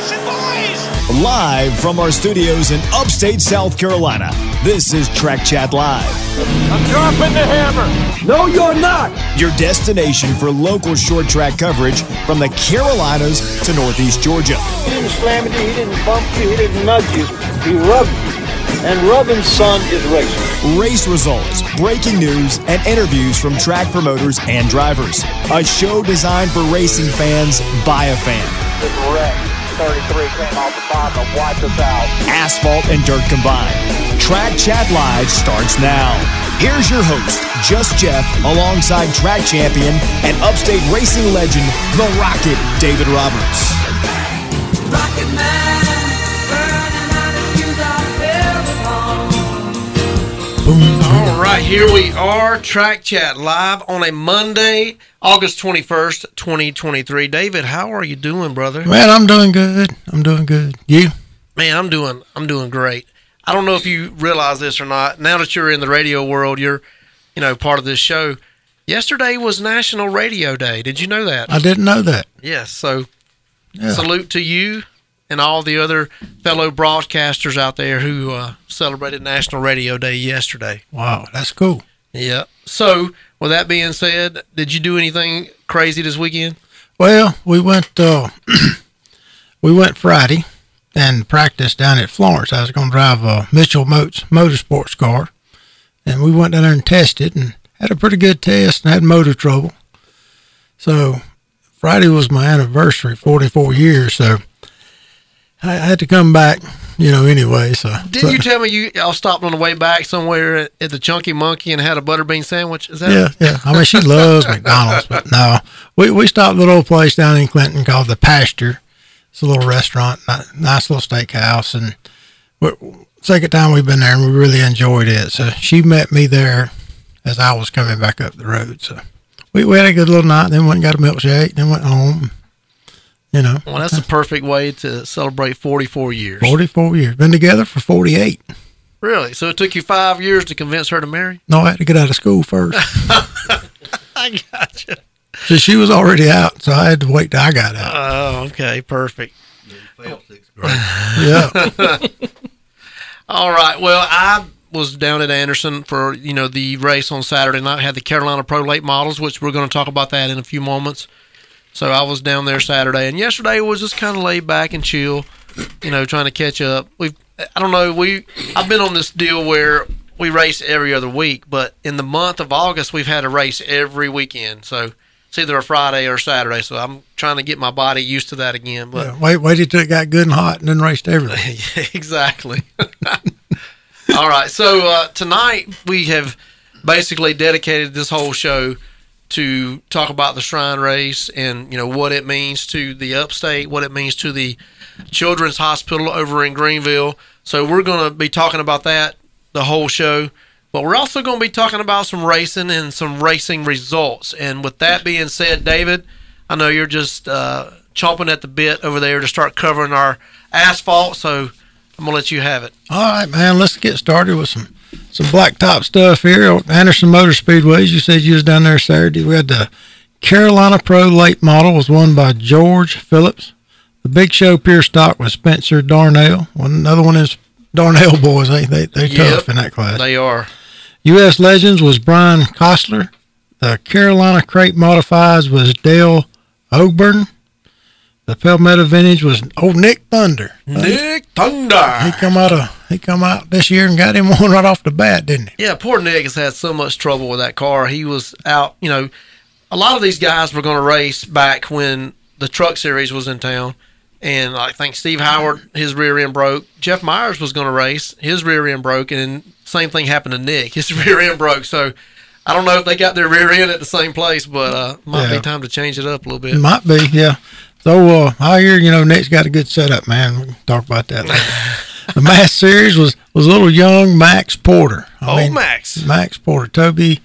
racing, boys! Live from our studios in upstate South Carolina, this is Track Chat Live. I'm dropping the hammer. No, you're not. Your destination for local short track coverage from the Carolinas to Northeast Georgia. He didn't slam you, he didn't bump you, he didn't nudge you. He rubbed you. And rubbing son is racing. Race results, breaking news, and interviews from track promoters and drivers. A show designed for racing fans by a fan. This wreck, 33 came off the bottom and wiped us out. Asphalt and dirt combined. Track Chat Live starts now. Here's your host, Just Jeff, alongside track champion and upstate racing legend, The Rocket, David Roberts. Rocket Man, burning out the fuse I All right, here we are, Track Chat live on a Monday, August 21st, 2023. David, how are you doing, brother? Man, I'm doing good. I'm doing good. You? Man, I'm doing I'm doing great. I don't know if you realize this or not. Now that you're in the radio world, you're you know, part of this show. Yesterday was National Radio Day. Did you know that? I didn't know that. Yes, so Yeah. salute to you and all the other fellow broadcasters out there who uh, celebrated National Radio Day yesterday. Wow, that's cool. Yeah. So, with that being said, did you do anything crazy this weekend? Well, we went uh, we went Friday and practiced down at Florence. I was going to drive a Mitchell Motes motorsports car, and we went down there and tested and had a pretty good test and had motor trouble. So Friday was my anniversary, 44 years. So I had to come back, you know, anyway. So Didn't you tell me you y'all stopped on the way back somewhere at, at the Chunky Monkey and had a butterbean sandwich? Is that Yeah, yeah. I mean, she loves McDonald's, but no, we we stopped at a little place down in Clinton called the Pasture. It's a little restaurant, ni- nice little steakhouse, and second time we've been there, and we really enjoyed it. So she met me there as I was coming back up the road. So we, we had a good little night. Then went and got a milkshake. Then went home. You know, Well, that's the perfect way to celebrate 44 years. forty four years. Been together for forty eight. Really? So it took you five years to convince her to marry? No, I had to get out of school first. I gotcha. so she was already out, so I had to wait till I got out. Oh, okay. Perfect. Yeah. All right. Well, I was down at Anderson for you know the race on Saturday night. Had the Carolina Pro Late Models, which we're going to talk about that in a few moments. So I was down there Saturday, and yesterday was just kind of laid back and chill. You know, trying to catch up. We've I don't know we I've been on this deal where we race every other week, but in the month of August we've had a race every weekend. So it's either a Friday or Saturday. So I'm trying to get my body used to that again. But Yeah, wait, waited till it got good and hot, and then raced everything. Yeah, exactly. All right. So uh, tonight we have basically dedicated this whole show to talk about the Shrine Race and you know what it means to the Upstate, what it means to the Children's Hospital over in Greenville. So we're going to be talking about that the whole show. But we're also going to be talking about some racing and some racing results. And with that being said, David, I know you're just uh, chomping at the bit over there to start covering our asphalt. So I'm going to let you have it. All right, man, let's get started with some some blacktop stuff here Anderson Motor Speedways. You said you was down there Saturday. We had the Carolina Pro late model was won by George Phillips. The big show pure stock was Spencer Darnell. One another one is Darnell boys. They they they Yep. tough in that class. They are. U.S. Legends was Brian Kostler. The Carolina Crate Modifieds was Dale Ogburn. The Palmetto Vintage was old Nick Thunder. Nick Thunder. He come out of he come out this year and got him one right off the bat, didn't he? Yeah, poor Nick has had so much trouble with that car. He was out, you know, a lot of these guys were going to race back when the truck series was in town. And I think Steve Howard, his rear end broke. Jeff Myers was going to race. His rear end broke. And same thing happened to Nick. His rear end broke. So I don't know if they got their rear end at the same place, but uh, might Yeah. be time to change it up a little bit. It might be, yeah. So uh, I hear you know Nick's got a good setup, man. We can talk about that later. the Mass Series was was little young Max Porter. I oh, Max. Max Porter, Toby,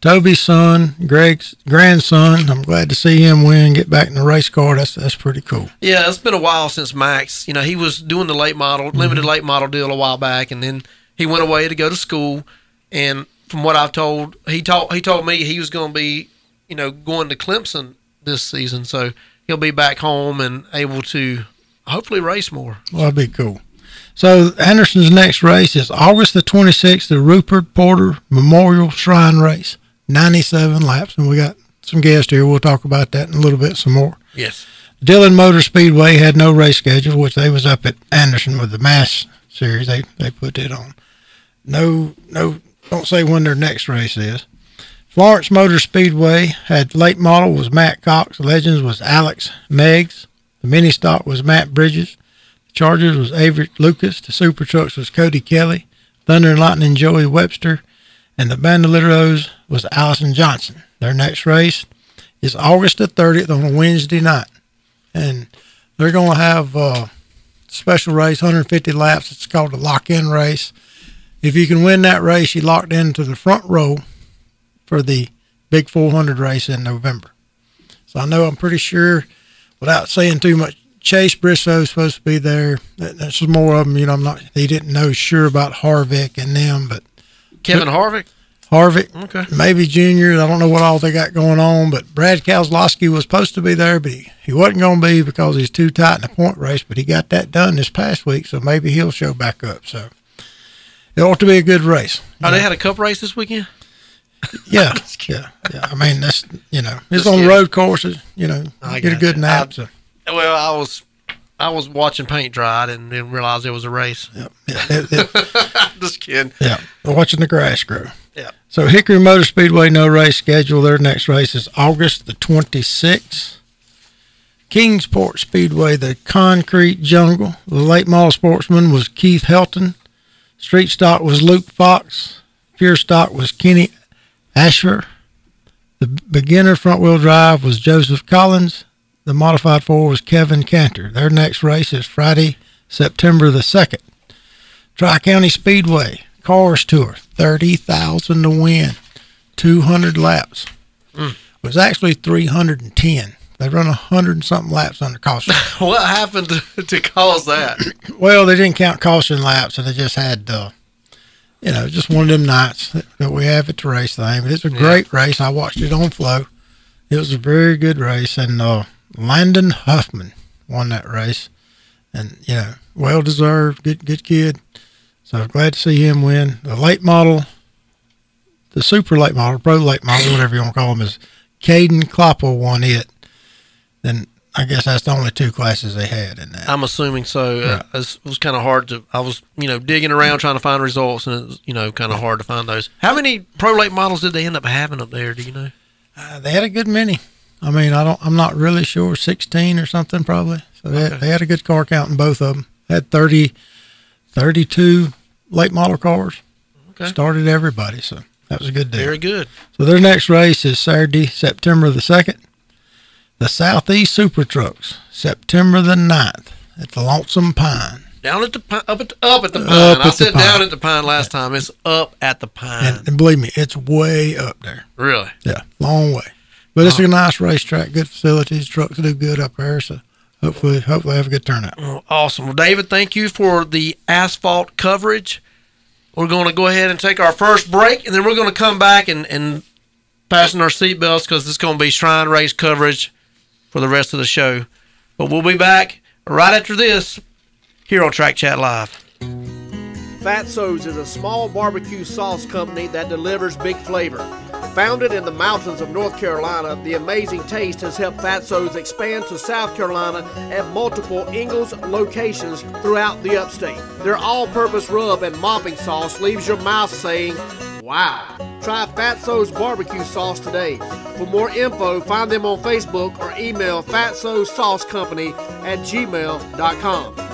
Toby's son, Greg's grandson. I'm glad to see him win, get back in the race car. That's that's pretty cool. Yeah, it's been a while since Max. You know, he was doing the late model, mm-hmm. limited late model deal a while back, and then he went away to go to school. And from what I've told, he told he told me he was going to be, you know, going to Clemson this season, so he'll be back home and able to hopefully race more. Well, that'd be cool. So Anderson's next race is August the 26th, the Rupert Porter Memorial Shrine Race, 97 laps, and we got some guests here. We'll talk about that in a little bit some more. Yes. Dillon Motor Speedway had no race schedule, which they was up at Anderson with the Mass Series. They they put it on. No no, don't say when their next race is. Florence Motor Speedway had late model was Matt Cox. Legends was Alex Meggs. The mini stock was Matt Bridges. Chargers was Avery Lucas. The Super Trucks was Cody Kelly. Thunder and Lightning Joey Webster. And the Bandoleros was Allison Johnson. Their next race is August the 30th on a Wednesday night. And they're going to have a special race, 150 laps. It's called the lock in race. If you can win that race, you locked into the front row for the big 400 race in November. So I know I'm pretty sure, without saying too much, Chase Briscoe is supposed to be there. That- That's more of them. You know, I'm not. He didn't know sure about Harvick and them, but Kevin Harvick. Harvick, Okay. maybe Junior. I don't know what all they got going on, but Brad Keselowski was supposed to be there, but he, he wasn't going to be because he's too tight in the point race. But he got that done this past week, so maybe he'll show back up. So it ought to be a good race. Oh, they had a cup race this weekend. Yeah, yeah, yeah. I mean, that's you know, it's Just on kidding. road courses. You know, I get a good nap. I- So Well, I was, I was watching paint dry. I didn't, didn't realize there was a race. yeah, yeah, it- it- Just kidding. yeah. Watching the grass grow. Yeah. So Hickory Motor Speedway, no race schedule. Their next race is August the 26th. Kingsport Speedway, the concrete jungle. The late model sportsman was Keith Helton. Street stock was Luke Fox. Pure stock was Kenny Asher. The beginner front wheel drive was Joseph Collins. The modified four was Kevin Cantor. Their next race is Friday, September the 2nd. Tri County Speedway, Cars Tour, 30000 to win, 200 laps. It was actually 310. They run a 100 and something laps under caution. What happened to, to cause that? well, they didn't count caution laps, and they just had, uh, you know, just one of them nights that, we have at the race thing. But it's a great race. I watched it on Flow. It was a very good race, and uh, Landon Huffman won that race, and you know, well deserved. Good, good kid. So glad to see him win. The late model, the super late model, pro late model, whatever you want to call him, is Caden Kloppel won it. Then I guess that's the only two classes they had in that. I'm assuming so. Uh, it was kind of hard to. I was, you know, digging around trying to find results, and it was, you know, kind of hard to find those. How many pro late models did they end up having up there? Do you know? Uh, they had a good many. I mean, I don't. I'm not really sure. Sixteen or something probably. So they, Okay. had, they had a good car count in both of them. Had 30, 32 late model cars. Okay. Started everybody. So that was a good deal. Very good. So their next race is Saturday, September the second. The Southeast Super Trucks, September the 9th at the Lonesome Pine. Down at the pine, up at the, up at the pine. Up I said down at the pine last time. It's up at the pine. And, and believe me, it's way up there. really? Yeah, long way. But it's a uh-huh. nice racetrack, good facilities. Trucks do good up there. So hopefully, hopefully have a good turnout. Awesome. Well, David, thank you for the asphalt coverage. We're going to go ahead and take our first break, and then we're going to come back and, and fasten our seatbelts because it's going to be Shrine Race coverage for the rest of the show. But we'll be back right after this here on Track Chat Live. Fatso's is a small barbecue sauce company that delivers big flavor. Founded in the mountains of North Carolina, the amazing taste has helped Fatso's expand to South Carolina at multiple Ingalls locations throughout the upstate. Their all-purpose rub and mopping sauce leaves your mouth saying, Wow! Try Fatso's barbecue sauce today. For more info, find them on Facebook or email Fatso's Sauce Company at gmail.com.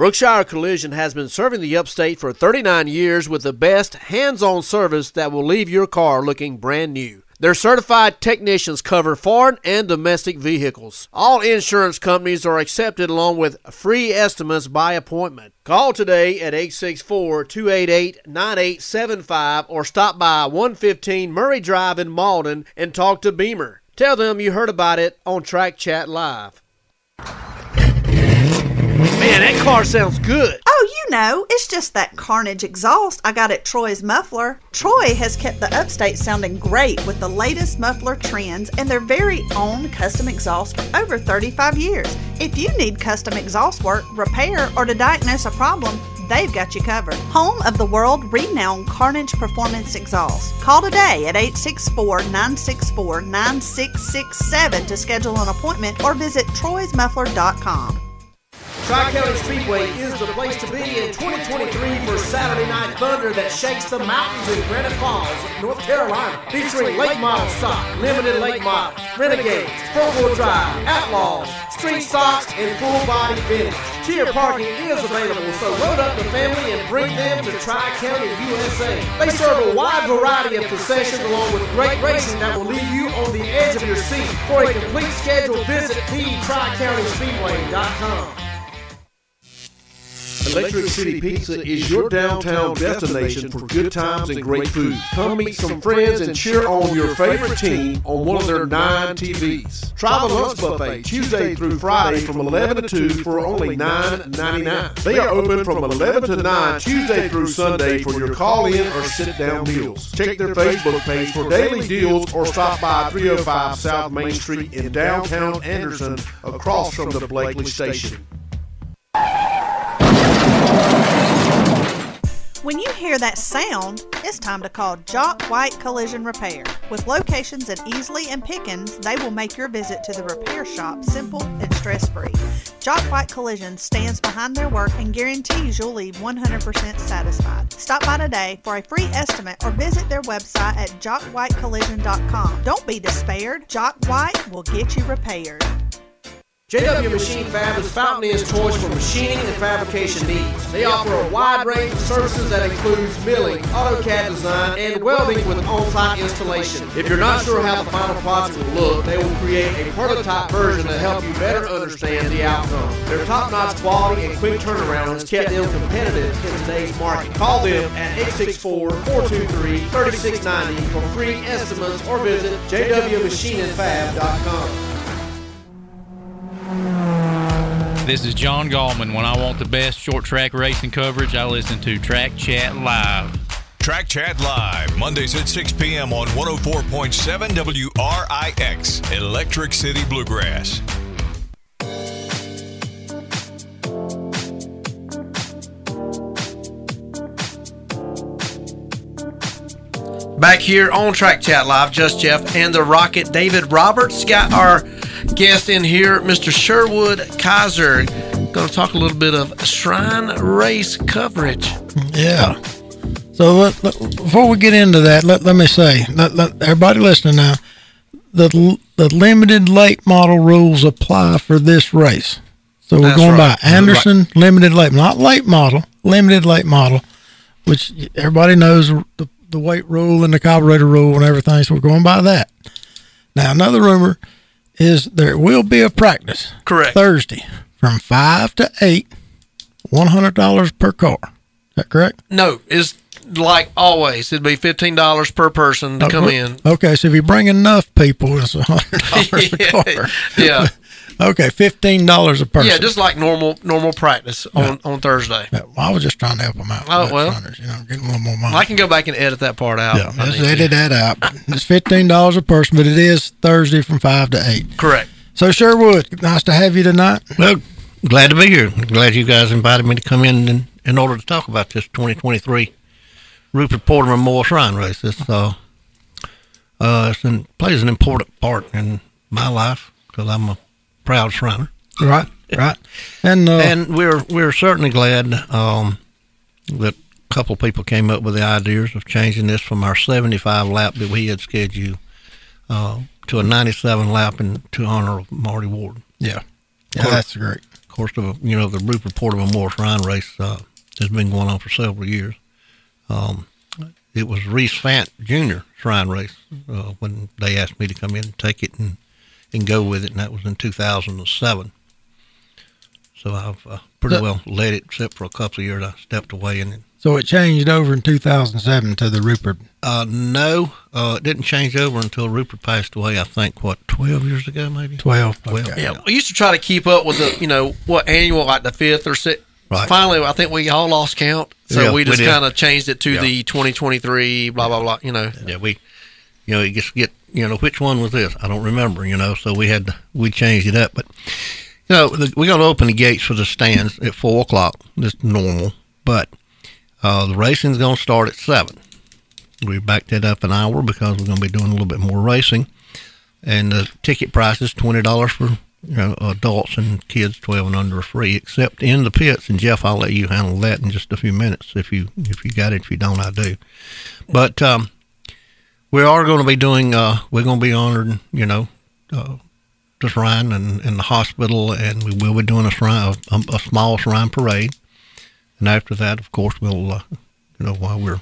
Brookshire Collision has been serving the upstate for 39 years with the best hands on service that will leave your car looking brand new. Their certified technicians cover foreign and domestic vehicles. All insurance companies are accepted along with free estimates by appointment. Call today at 864 288 9875 or stop by 115 Murray Drive in Mauldin and talk to Beamer. Tell them you heard about it on Track Chat Live. Man, that car sounds good. Oh, you know, it's just that Carnage exhaust I got at Troy's Muffler. Troy has kept the upstate sounding great with the latest muffler trends and their very own custom exhaust for over 35 years. If you need custom exhaust work, repair, or to diagnose a problem, they've got you covered. Home of the world renowned Carnage Performance Exhaust. Call today at 864 964 9667 to schedule an appointment or visit troysmuffler.com. Tri County Speedway is the place to be in 2023 for Saturday Night Thunder that shakes the mountains in Granite Falls, North Carolina. Featuring late model stock, limited late model, renegades, four wheel drive, outlaws, street stocks, and full body finish. Tier parking is available, so load up the family and bring them to Tri County, USA. They serve a wide variety of concessions along with great racing that will leave you on the edge of your seat. For a complete schedule, visit the-tricountyspeedway.com. Electric City Pizza is your downtown destination for good times and great food. Come meet some friends and cheer on your favorite team on one of their nine TVs. Try the lunch buffet Tuesday through Friday from 11 to 2 for only $9.99. They are open from 11 to 9 Tuesday through Sunday for your call in or sit down meals. Check their Facebook page for daily deals or stop by 305 South Main Street in downtown Anderson across from the Blakely Station. When you hear that sound, it's time to call Jock White Collision Repair. With locations in Easley and Pickens, they will make your visit to the repair shop simple and stress free. Jock White Collision stands behind their work and guarantees you'll leave 100% satisfied. Stop by today for a free estimate or visit their website at jockwhitecollision.com. Don't be despaired, Jock White will get you repaired. JW Machine Fab is Fountain's choice for machining and fabrication needs. They offer a wide range of services that includes milling, AutoCAD design, and welding with on-site installation. If you're not sure how the final project will look, they will create a prototype version to help you better understand the outcome. Their top-notch quality and quick turnaround has kept them competitive in today's market. Call them at 864-423-3690 for free estimates or visit jwmachiningfab.com. This is John Gallman. When I want the best short track racing coverage, I listen to Track Chat Live. Track Chat Live, Mondays at 6 p.m. on 104.7 WRIX, Electric City Bluegrass. Back here on Track Chat Live, just Jeff and the Rocket. David Roberts got our guest in here, Mr. Sherwood Kaiser. Going to talk a little bit of Shrine Race coverage. Yeah. So let, let- before we get into that, let, let me say, let, let everybody listening now, the the limited late model rules apply for this race. So we're That's going right. by Anderson limited late, not late model, limited late model, which everybody knows the, the weight rule and the carburetor rule and everything. So we're going by that. Now another rumor is there will be a practice Correct. Thursday from five to eight, one hundred dollars per car. Is that correct? No, it's like always. It'd be fifteen dollars per person to uh, come in. Okay, so if you bring enough people, it's a hundred dollars a car. Yeah, Okay, fifteen dollars a person. yeah, just like normal normal practice on, on Thursday. Yeah, well, I was just trying to help them out. Oh, well. runners, you know, getting a little more money. I can go back and edit that part out. yeah, let's need to. edit that out. It's fifteen dollars a person, but it is Thursday from five to eight. Correct. So Sherwood, nice to have you tonight. Well, glad to be here. Glad you guys invited me to come in in, in order to talk about this 2023 Rupert Porter Memorial Shrine Race. It's, uh, uh, it's an, plays an important part in my life because I'm a proud Shriner. Right, right, and uh, and we're we're certainly glad um, that a couple of people came up with the ideas of changing this from our 75 lap that we had scheduled uh, to a 97 lap and to honor Marty Ward. yeah, yeah, course. that's great. Of course, the you know the Rupert Porter Memorial Shrine race uh, has been going on for several years. Um, it was Reese Fant Jr. Shrine race uh, when they asked me to come in and take it and and go with it, and that was in 2007. So I've uh, pretty So- well led it, except for a couple of years I stepped away and. So it changed over in two thousand seven to the Rupert. Uh, no, uh, it didn't change over until Rupert passed away. I think what twelve years ago, maybe. 12. Well, Okay. Yeah, we used to try to keep up with the, you know, what annual, like the fifth or sixth, Right. finally, I think we all lost count. So Yeah, we we just kind of changed it to Yeah. the 2023, blah, blah, blah, you know. Yeah, we, you know, you just get, you know, which one was this? I don't remember, you know, so we had, to, we changed it up. But, you know, the, we got to open the gates for the stands at 4 o'clock. That's normal. But uh, the racing's going to start at 7. We backed it up an hour because we're going to be doing a little bit more racing. And the ticket price is $20 for, you know, adults and kids 12 and under are free, except in the pits. And Jeff, I'll let you handle that in just a few minutes. If you, if you got it, if you don't, I do. But, um, we are going to be doing uh we're going to be honored you know uh, the shrine and, and the hospital and we will be doing a shrine a, a small shrine parade and after that of course we'll uh, you know while we're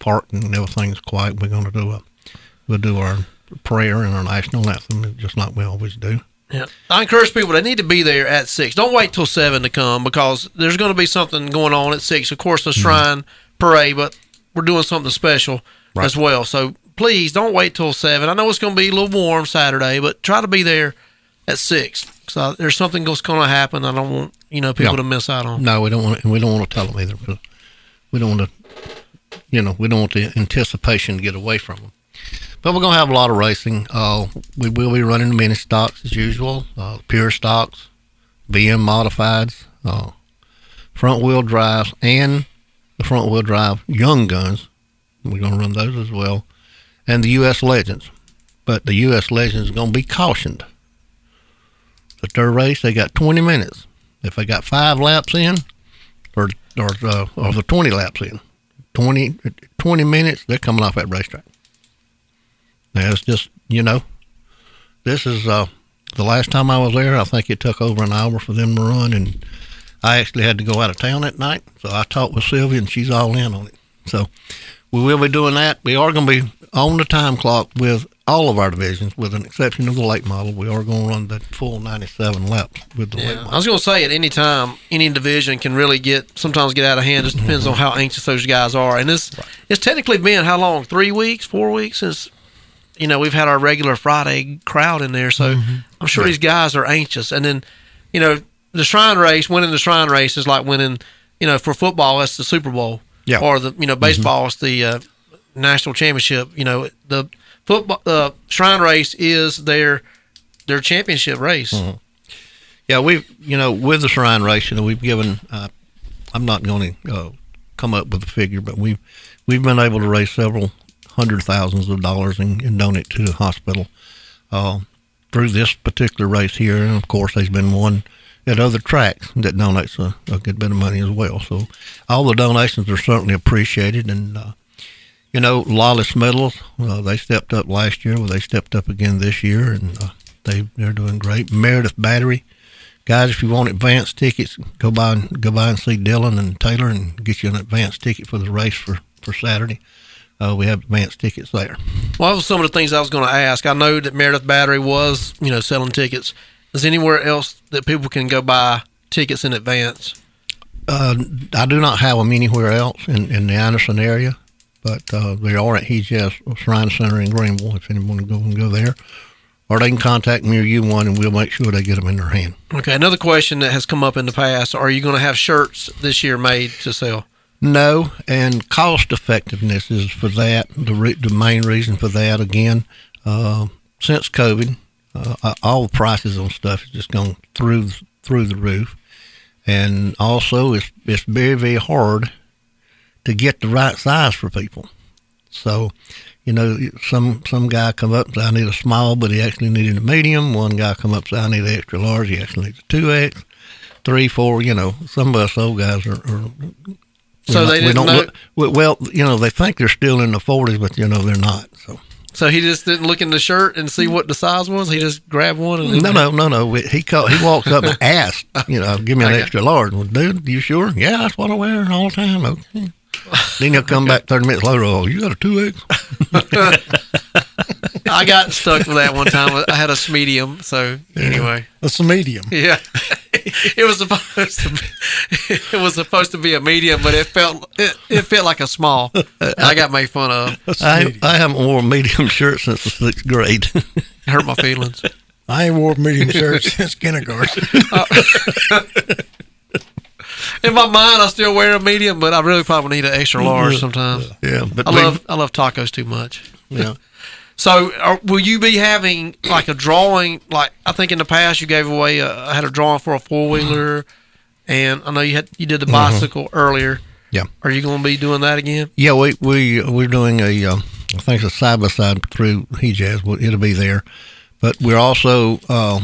parked and everything's quiet we're going to do a we'll do our prayer and our national anthem just like we always do Yeah. I encourage people, they need to be there at 6. Don't wait till 7 to come because there's going to be something going on at 6. Of course, the shrine parade, but we're doing something special Right. as well. So please don't wait till 7. I know it's going to be a little warm Saturday, but try to be there at 6. So there's something that's going to happen I don't want, you know, people Yeah. to miss out on. no we don't want to, we don't want to tell them either we don't want to you know we don't want the anticipation to get away from them But we're going to have a lot of racing. Uh, we will be running the mini stocks as usual, uh, pure stocks, BM modifieds, uh, front wheel drives, and the front wheel drive young guns. We're going to run those as well, and the U.S. Legends. But the U.S. Legends is going to be cautioned. The third race, they got 20 minutes. If they got five laps in, or or uh, or the 20 laps in, 20, 20 minutes, they're coming off that racetrack. Now it's just you know, this is uh, the last time I was there. I think it took over an hour for them to run, and I actually had to go out of town that night. So I talked with Sylvia, and she's all in on it. So we will be doing that. We are going to be on the time clock with all of our divisions, with an exception of the late model. We are going to run the full 97 laps with the late Yeah, model. I was going to say at any time, any division can really get sometimes get out of hand. Just depends on mm-hmm. how anxious those guys are. And it's it's technically been how long? Three weeks, four weeks since you know we've had our regular Friday crowd in there. So mm-hmm. I'm sure Right. these guys are anxious. And then you know the Shrine race, winning the Shrine race is like winning. You know, for football, that's the Super Bowl. Yeah. Or the you know baseball, it's the uh, national championship. You know the football uh, Shrine race is their their championship race. Yeah, we've you know with the shrine race, you know, we've given. Uh, I'm not going to uh, come up with a figure, but we've we've been able to raise several hundred thousands of dollars and, and donate to the hospital uh, through this particular race here. And of course, there's been one at other tracks that donates a, a good bit of money as well. So all the donations are certainly appreciated, and uh, you know, Lawless Metals, uh, they stepped up last year. Well, they stepped up again this year, and uh, they they're doing great. Meredith Battery, guys, if you want advance tickets, go by and go by and see Dylan and Taylor and get you an advance ticket for the race for for Saturday. Uh, we have advance tickets there. Well, that was some of the things I was going to ask. I know that Meredith Battery was, you know, selling tickets. Is there anywhere else that people can go buy tickets in advance? Uh, I do not have them anywhere else in, in the Anderson area, but uh, they are at Hejaz Shrine Center in Greenville. If anyone to go and go there, or they can contact me or you one, and we'll make sure they get them in their hand. Okay, another question that has come up in the past: Are you going to have shirts this year made to sell? No, and cost effectiveness is for that. The re- the main reason for that again, uh, since COVID, uh, all the prices on stuff has just gone through through the roof, and also it's it's very very hard to get the right size for people. So, you know, some some guy come up and say I need a small, but he actually needed a medium. One guy come up and say I need an extra large. He actually needs a two X, three, four. You know, some of us old guys are. are So they not- we didn't don't know- look- well, you know, they think they're still in the forties, but you know they're not. So So he just didn't look in the shirt and see what the size was. He just grabbed one. And no, no, no, no. He called, he walks up and asked, you know, give me an Okay. extra large. Well, dude, you sure? Yeah, that's what I wear all the time. Okay. then he'll come back thirty minutes later. Oh, you got a two X? I got stuck with that one time. I had a medium. So anyway, That's a medium. yeah, it was supposed to. Be, it was supposed to be a medium, but it felt it, it felt like a small. I got made fun of. That's a I, medium. I haven't worn a medium shirt since the sixth grade. Hurt my feelings. I ain't wore medium shirts since kindergarten. Uh, In my mind, I still wear a medium, but I really probably need an extra large sometimes. Yeah, but I love I love tacos too much. Yeah. So, are, will you be having like a drawing? Like I think in the past you gave away, a, I had a drawing for a four wheeler, and I know you had you did the Mhm. bicycle earlier. Yeah. Are you going to be doing that again? Yeah, we we we're doing a uh, I think it's a side by side through Hejaz. Well, It'll be there, but we're also uh,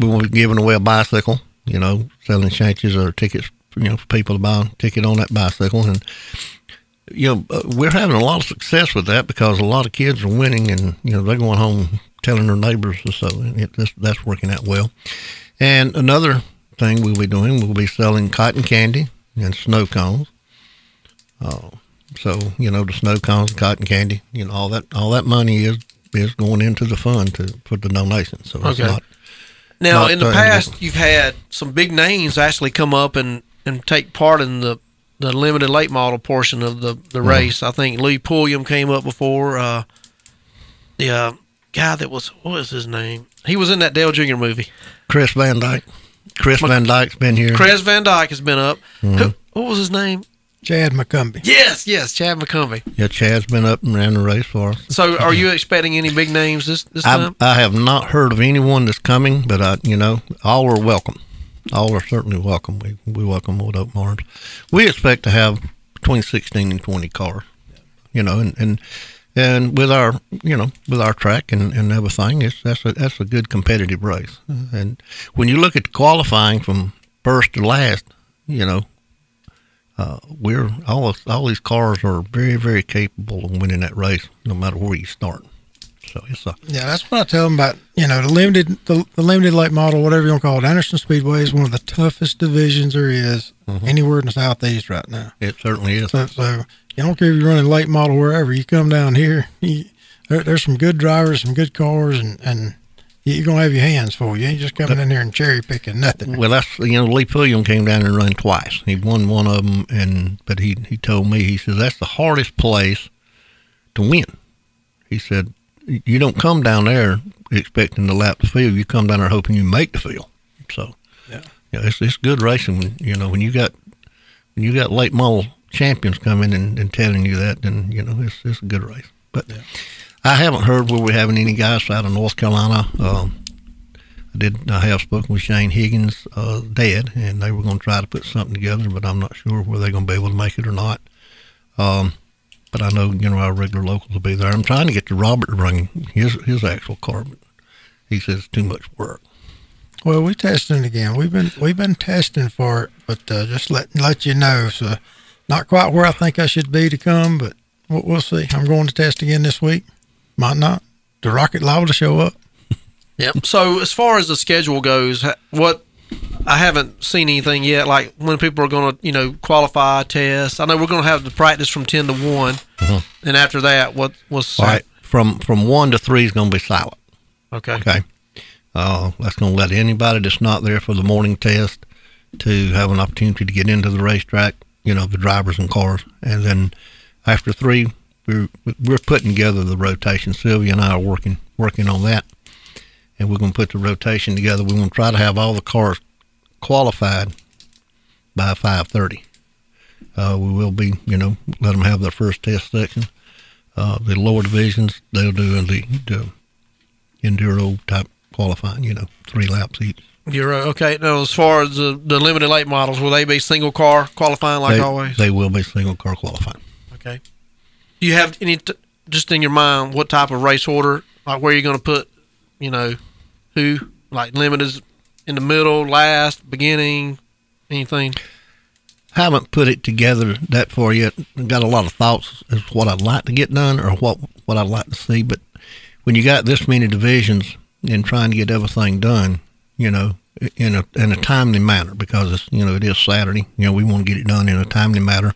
we will be giving away a bicycle. You know, selling chances or tickets. You know, for people to buy a ticket on that bicycle, and you know uh, we're having a lot of success with that because a lot of kids are winning, and you know they're going home telling their neighbors, and so it, that's, that's working out well. And another thing we'll be doing, we'll be selling cotton candy and snow cones. Uh, so you know the snow cones, cotton candy, you know all that all that money is is going into the fund to for the donation. So it's Okay. not Now, not, in the past, you've had some big names actually come up and, and take part in the, the limited late model portion of the, the Mhm. race. I think Lee Pulliam came up before. Uh, the uh, guy that was what was his name? He was in that Dale Jr. movie. Chris Van Dyke. Chris Van Dyke's been here. Chris Van Dyke has been up. Mhm. Who, what was his name? Chad McCumbee. Yes, yes, Chad McCumbee. Yeah, Chad's been up and ran the race for us. So, are you expecting any big names this this I, time? I have not heard of anyone that's coming, but I, you know, all are welcome. All are certainly welcome. We we welcome with open arms. We expect to have between sixteen and twenty cars. You know, and and, and with our you know with our track and, and everything, it's that's a that's a good competitive race. And when you look at qualifying from first to last, you know. Uh, we're all all these cars are very very capable of winning that race, no matter where you start. So it's a Yeah, that's what I tell them about. You know, the limited, the, the limited late model, whatever you want to call it. Anderson Speedway is one of the toughest divisions there is Mhm. anywhere in the southeast right now. It certainly is. So, so you don't care if you're running late model wherever. You come down here, you, there, there's some good drivers, some good cars, and and you're gonna have your hands full. You ain't just coming in here and cherry picking nothing. Well, that's you know Lee Pulliam came down and run twice. He won one of them, and but he he told me he says that's the hardest place to win. He said you don't come down there expecting to lap the field. You come down there hoping you make the field. So Yeah. yeah, it's it's good racing. When, you know when you got when you got late model champions coming and, and telling you that, then you know it's it's a good race. But I haven't heard where we're having any guys out of North Carolina. Um, I did. I have spoken with Shane Higgins' uh, dad, and they were going to try to put something together, but I'm not sure whether they're going to be able to make it or not. Um, but I know you know our regular locals will be there. I'm trying to get to Robert to bring his his actual car, but he says it's too much work. Well, we're testing again. We've been we've been testing for it, but uh, just let let you know. So, not quite where I think I should be to come, but we'll, we'll see. I'm going to test again this week. Might not. The rocket liable to show up. Yep. So as far as the schedule goes, what I haven't seen anything yet. Like when people are going to, you know, qualify, test. I know we're going to have the practice from ten to one, Mhm. and after that, what was All right, from from one to three is going to be silent. Okay. Okay. Uh, that's going to let anybody that's not there for the morning test to have an opportunity to get into the racetrack. You know, the drivers and cars, and then after three, we're we're putting together the rotation. Sylvia and I are working working on that, and we're going to put the rotation together. We're going to try to have all the cars qualified by five thirty. Uh, we will be, you know, let them have their first test section. Uh, the lower divisions, they'll do the, the enduro type qualifying, you know, three laps each. You're right. Okay. Now, as far as the, the limited late models, will they be single car qualifying like they, always? They will be single car qualifying. Okay. Do you have any t- just in your mind what type of race order, like where you're going to put, you know, who like limited in the middle, last, beginning, anything? Haven't put it together that far yet. Got a lot of thoughts as what I'd like to get done or what what I'd like to see. But when you got this many divisions and trying to get everything done, you know, in a in a timely manner because it's you know it is Saturday. You know, we want to get it done in a timely manner.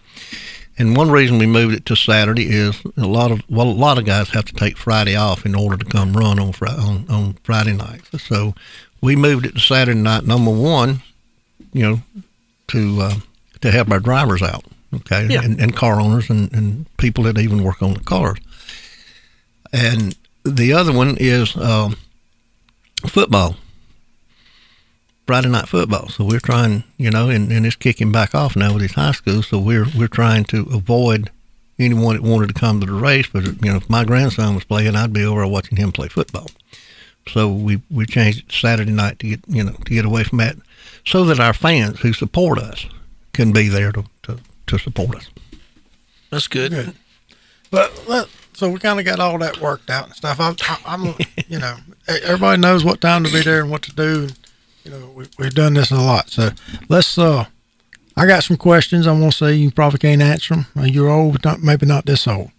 And one reason we moved it to Saturday is a lot of well, a lot of guys have to take Friday off in order to come run on Friday on, on Friday nights. So we moved it to Saturday night. Number one, you know, to uh, to help our drivers out, okay, Yeah. and, and car owners and, and people that even work on the cars. And the other one is um, football. Friday night football. So we're trying, you know, and, and it's kicking back off now with his high school. So we're we're trying to avoid anyone that wanted to come to the race. But you know, if my grandson was playing, I'd be over watching him play football. So we we changed it to Saturday night to get you know to get away from that, so that our fans who support us can be there to to, to support us. That's good. Good. But let, so we kind of got all that worked out and stuff. I'm, I'm, you know, e- everybody knows what time to be there and what to do. And, you know, we, we've done this a lot. So let's, uh, I got some questions. I'm going to say you probably can't answer them. Uh, You're old, not, maybe not this old.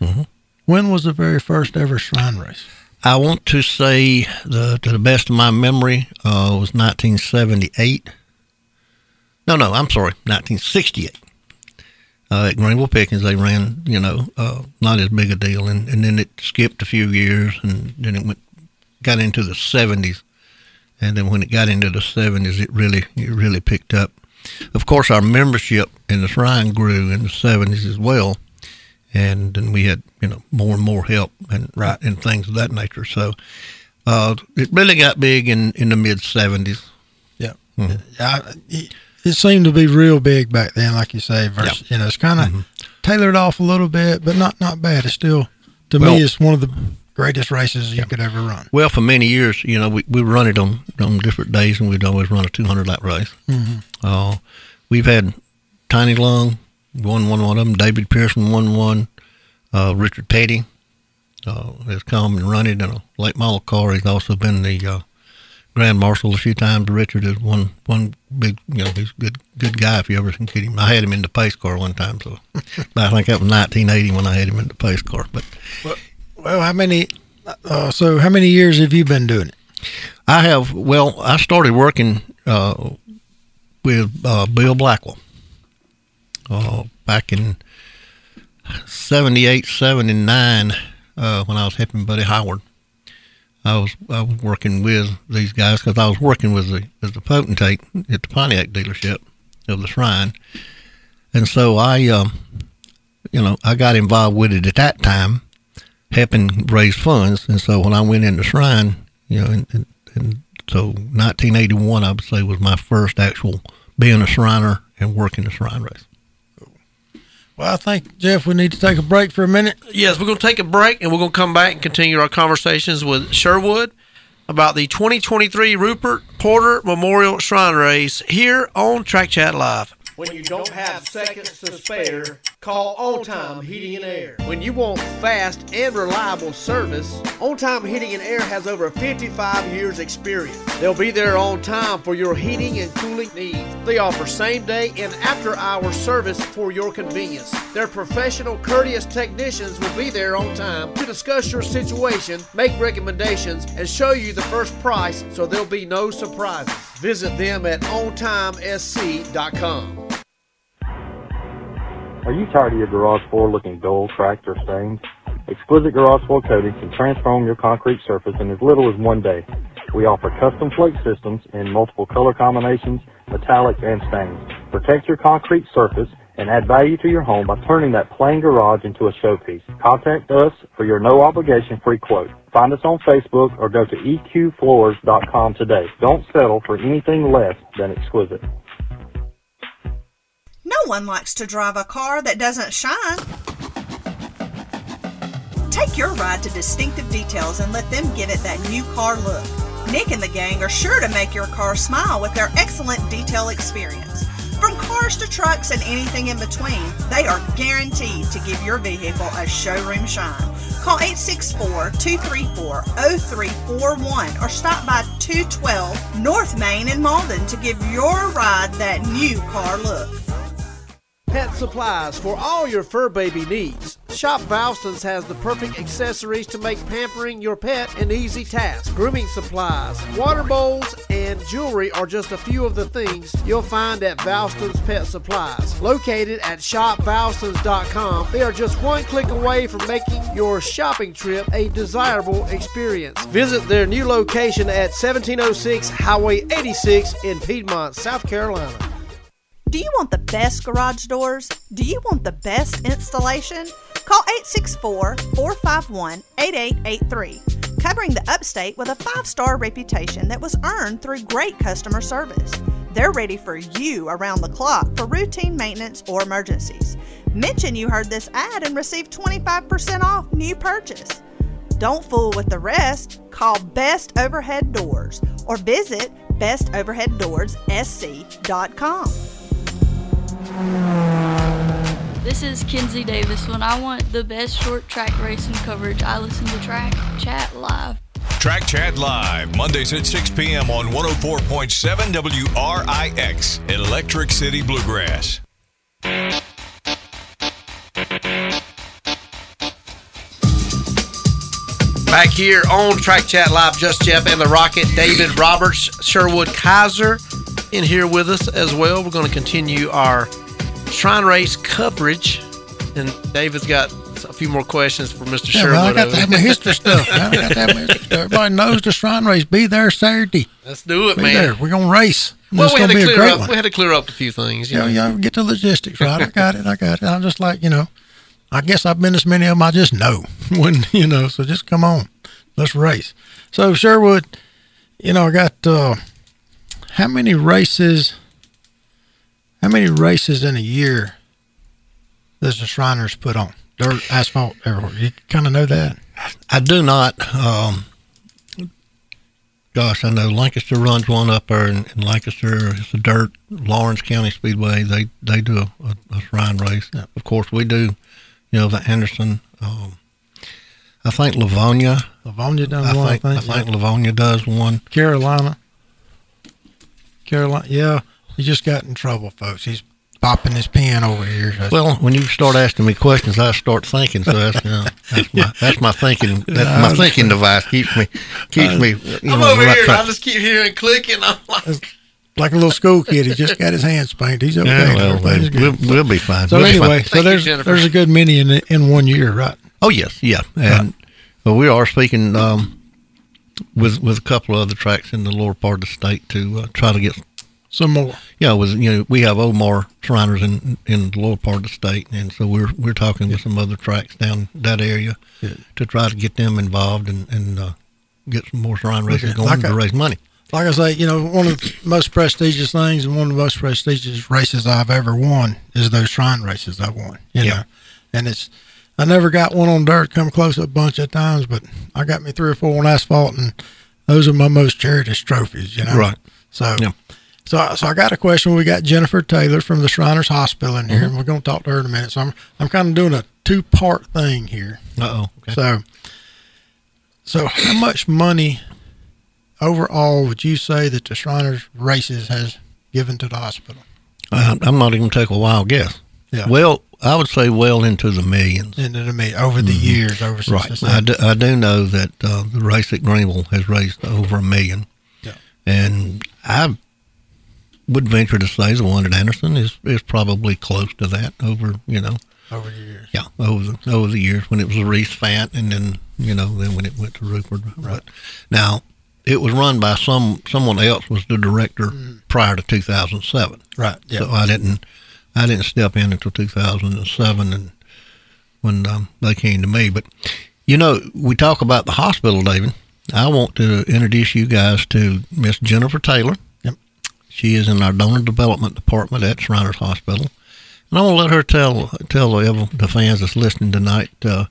Mhm. When was the very first ever shrine race? I want to say the to the best of my memory uh, was 1978. No, no, I'm sorry, 1968. Uh, at Greenville Pickens, they ran, you know, uh, not as big a deal, and, and then it skipped a few years, and then it went got into the 70s, and then when it got into the 70s, it really it really picked up. Of course, our membership in the shrine grew in the 70s as well, and then we had you know more and more help and Right. and things of that nature. So uh, it really got big in in the mid 70s. Yeah. Mhm. I, it, it seemed to be real big back then, like you say. Versus, you know, it's kind of tailored off a little bit, but not not bad. It's still, to Well- me, it's one of the greatest races you could ever run. Well, for many years, you know, we we run it on on different days, and we'd always run a 200 lap race. Mhm. Uh, we've had Tiny Lund won one one of them. David Pearson won one. Uh, Richard Petty uh, has come and run it in a late model car. He's also been the uh, grand marshal a few times. Richard is one one big, you know, he's a good good guy. If you ever can get him, I had him in the pace car one time. So I think that was 1980 when I had him in the pace car. But Well, how many? Uh, so, how many years have you been doing it? I have. Well, I started working uh, with uh, Bill Blackwell uh, back in 78, 79, uh, when I was helping Buddy Howard. I was I was working with these guys because I was working with the with the potentate at the Pontiac dealership of the Shrine, and so I, um, you know, I got involved with it at that time, helping raise funds. And so when I went in the Shrine, you know, and, and, and so 1981, I would say was my first actual being a Shriner and working the Shrine race. Well, I think Jeff, we need to take a break for a minute. Yes, we're going to take a break and we're going to come back and continue our conversations with Sherwood about the 2023 Rupert Porter Memorial Shrine Race here on Track Chat Live. When you don't have seconds to spare, call On Time Heating and Air. When you want fast and reliable service, On Time Heating and Air has over 55 years experience. They'll be there on time for your heating and cooling needs. They offer same day and after hour service for your convenience. Their professional, courteous technicians will be there on time to discuss your situation, make recommendations, and show you the first price so there'll be no surprises. Visit them at ontimesc.com. Are you tired of your garage floor looking dull, cracked, or stained? Exquisite Garage Floor Coating can transform your concrete surface in as little as one day. We offer custom flake systems in multiple color combinations, metallics, and stains. Protect your concrete surface and add value to your home by turning that plain garage into a showpiece. Contact us for your no obligation free quote. Find us on Facebook or go to eqfloors.com today. Don't settle for anything less than exquisite. No one likes to drive a car that doesn't shine. Take your ride to Distinctive Details and let them give it that new car look. Nick and the gang are sure to make your car smile with their excellent detail experience. From cars to trucks and anything in between, they are guaranteed to give your vehicle a showroom shine. Call 864-234-0341 or stop by 212 North Main in Mauldin to give your ride that new car look. Pet supplies for all your fur baby needs. Shop Valston's has the perfect accessories to make pampering your pet an easy task. Grooming supplies, water bowls, and jewelry are just a few of the things you'll find at Valston's Pet Supplies. Located at shopvalstons.com, they are just one click away from making your shopping trip a desirable experience. Visit their new location at 1706 Highway 86 in Piedmont, South Carolina. Do you want the best garage doors? Do you want the best installation? Call 864 451 8883. covering the upstate with a five star reputation that was earned through great customer service. They're ready for you around the clock for routine maintenance or emergencies. Mention you heard this ad and receive 25% off new purchase. Don't fool with the rest. Call Best Overhead Doors or visit bestoverheaddoorsSC.com. This is Kinsey Davis. When I want the best short track racing coverage, I listen to Track Chat Live. Track Chat Live, Mondays at 6 p.m. on 104.7 WRIX, Electric City Bluegrass. Back here on Track Chat Live, Just Jeff and the Rocket, David Roberts, Sherwood Kaiser in here with us as well. We're going to continue our Shrine Race coverage. And David's got a few more questions for Mr. Yeah, Sherwood. well, I got to have my history stuff. I got to have my history stuff. Everybody knows the Shrine Race. Be there Saturday. Let's do it, Be man. there. We're gonna race. Well, it's we had, to clear up, one. we had to clear up a few things. You Yeah, know. yeah. Get the logistics right. I got it. I got it. I'm just like you know. I guess I've been as many of them. I just know when you know. So just come on, let's race. So Sherwood, you know, I got uh, how many races? How many races in a year does the Shriners put on? Dirt, asphalt, everywhere. You kind of know that. I do not. Um, gosh, I know Lancaster runs one up there in, in Lancaster. It's a dirt. Laurens County Speedway. They they do a, a, a shrine race. Of course, we do. You know the Anderson. Um, I think Lavonia. Lavonia does I one. think, I I think, think Lavonia does one. Carolina. Carolina, yeah, he just got in trouble, folks. He's popping his pen over here. Well, when you start asking me questions, I start thinking. So that's you know, that's my that's my thinking. That's my thinking device keeps me keeps me. You I'm know, over right here. track. I just keep hearing clicking. I'm like, like a little school kid. He just got his hands spanked. He's okay. Yeah, well, Everything's we'll, we'll be fine. So We'll anyway, fine. so there's there's a good many in in one year, right? Oh yes, yeah, and well, we are speaking um, with with a couple of other tracks in the lower part of the state to uh, try to get some more. Yeah, with you know we have Omar Shriners in in the lower part of the state, and so we're we're talking with some other tracks down that area to try to get them involved and and uh, get some more shrine races going like to I- raise money. Like I say, you know, one of the most prestigious things and one of the most prestigious races I've ever won is those shrine races I won. You know, and it's I never got one on dirt. Come close a bunch of times, but I got me three or four on asphalt, and those are my most cherished trophies. You know, Right. So, so, so I got a question. We got Jennifer Taylor from the Shriners Hospital in here, and we're going to talk to her in a minute. So I'm I'm kind of doing a two part thing here. Uh oh. So, so how much money overall would you say that the Shriners races has given to the hospital? I, I'm not even take a wild guess. Yeah. Well, I would say well into the millions. Into the me over the years, over since Right. I do, I do know that uh, the race at Greenville has raised over a million. Yeah. And I would venture to say the one at Anderson is, is probably close to that over, you know. over the years. Yeah, over the over the years when it was Reese Fant and then you know then when it went to Rupert. But now it was run by some someone else was the director prior to 2007. Right, yeah. So I didn't I didn't step in until 2007 and when um, they came to me. But you know we talk about the hospital, David. I want to introduce you guys to Miss Jennifer Taylor. Yep. She is in our donor development department at Shriners Hospital. And I want to let her tell tell the, the fans that's listening tonight uh,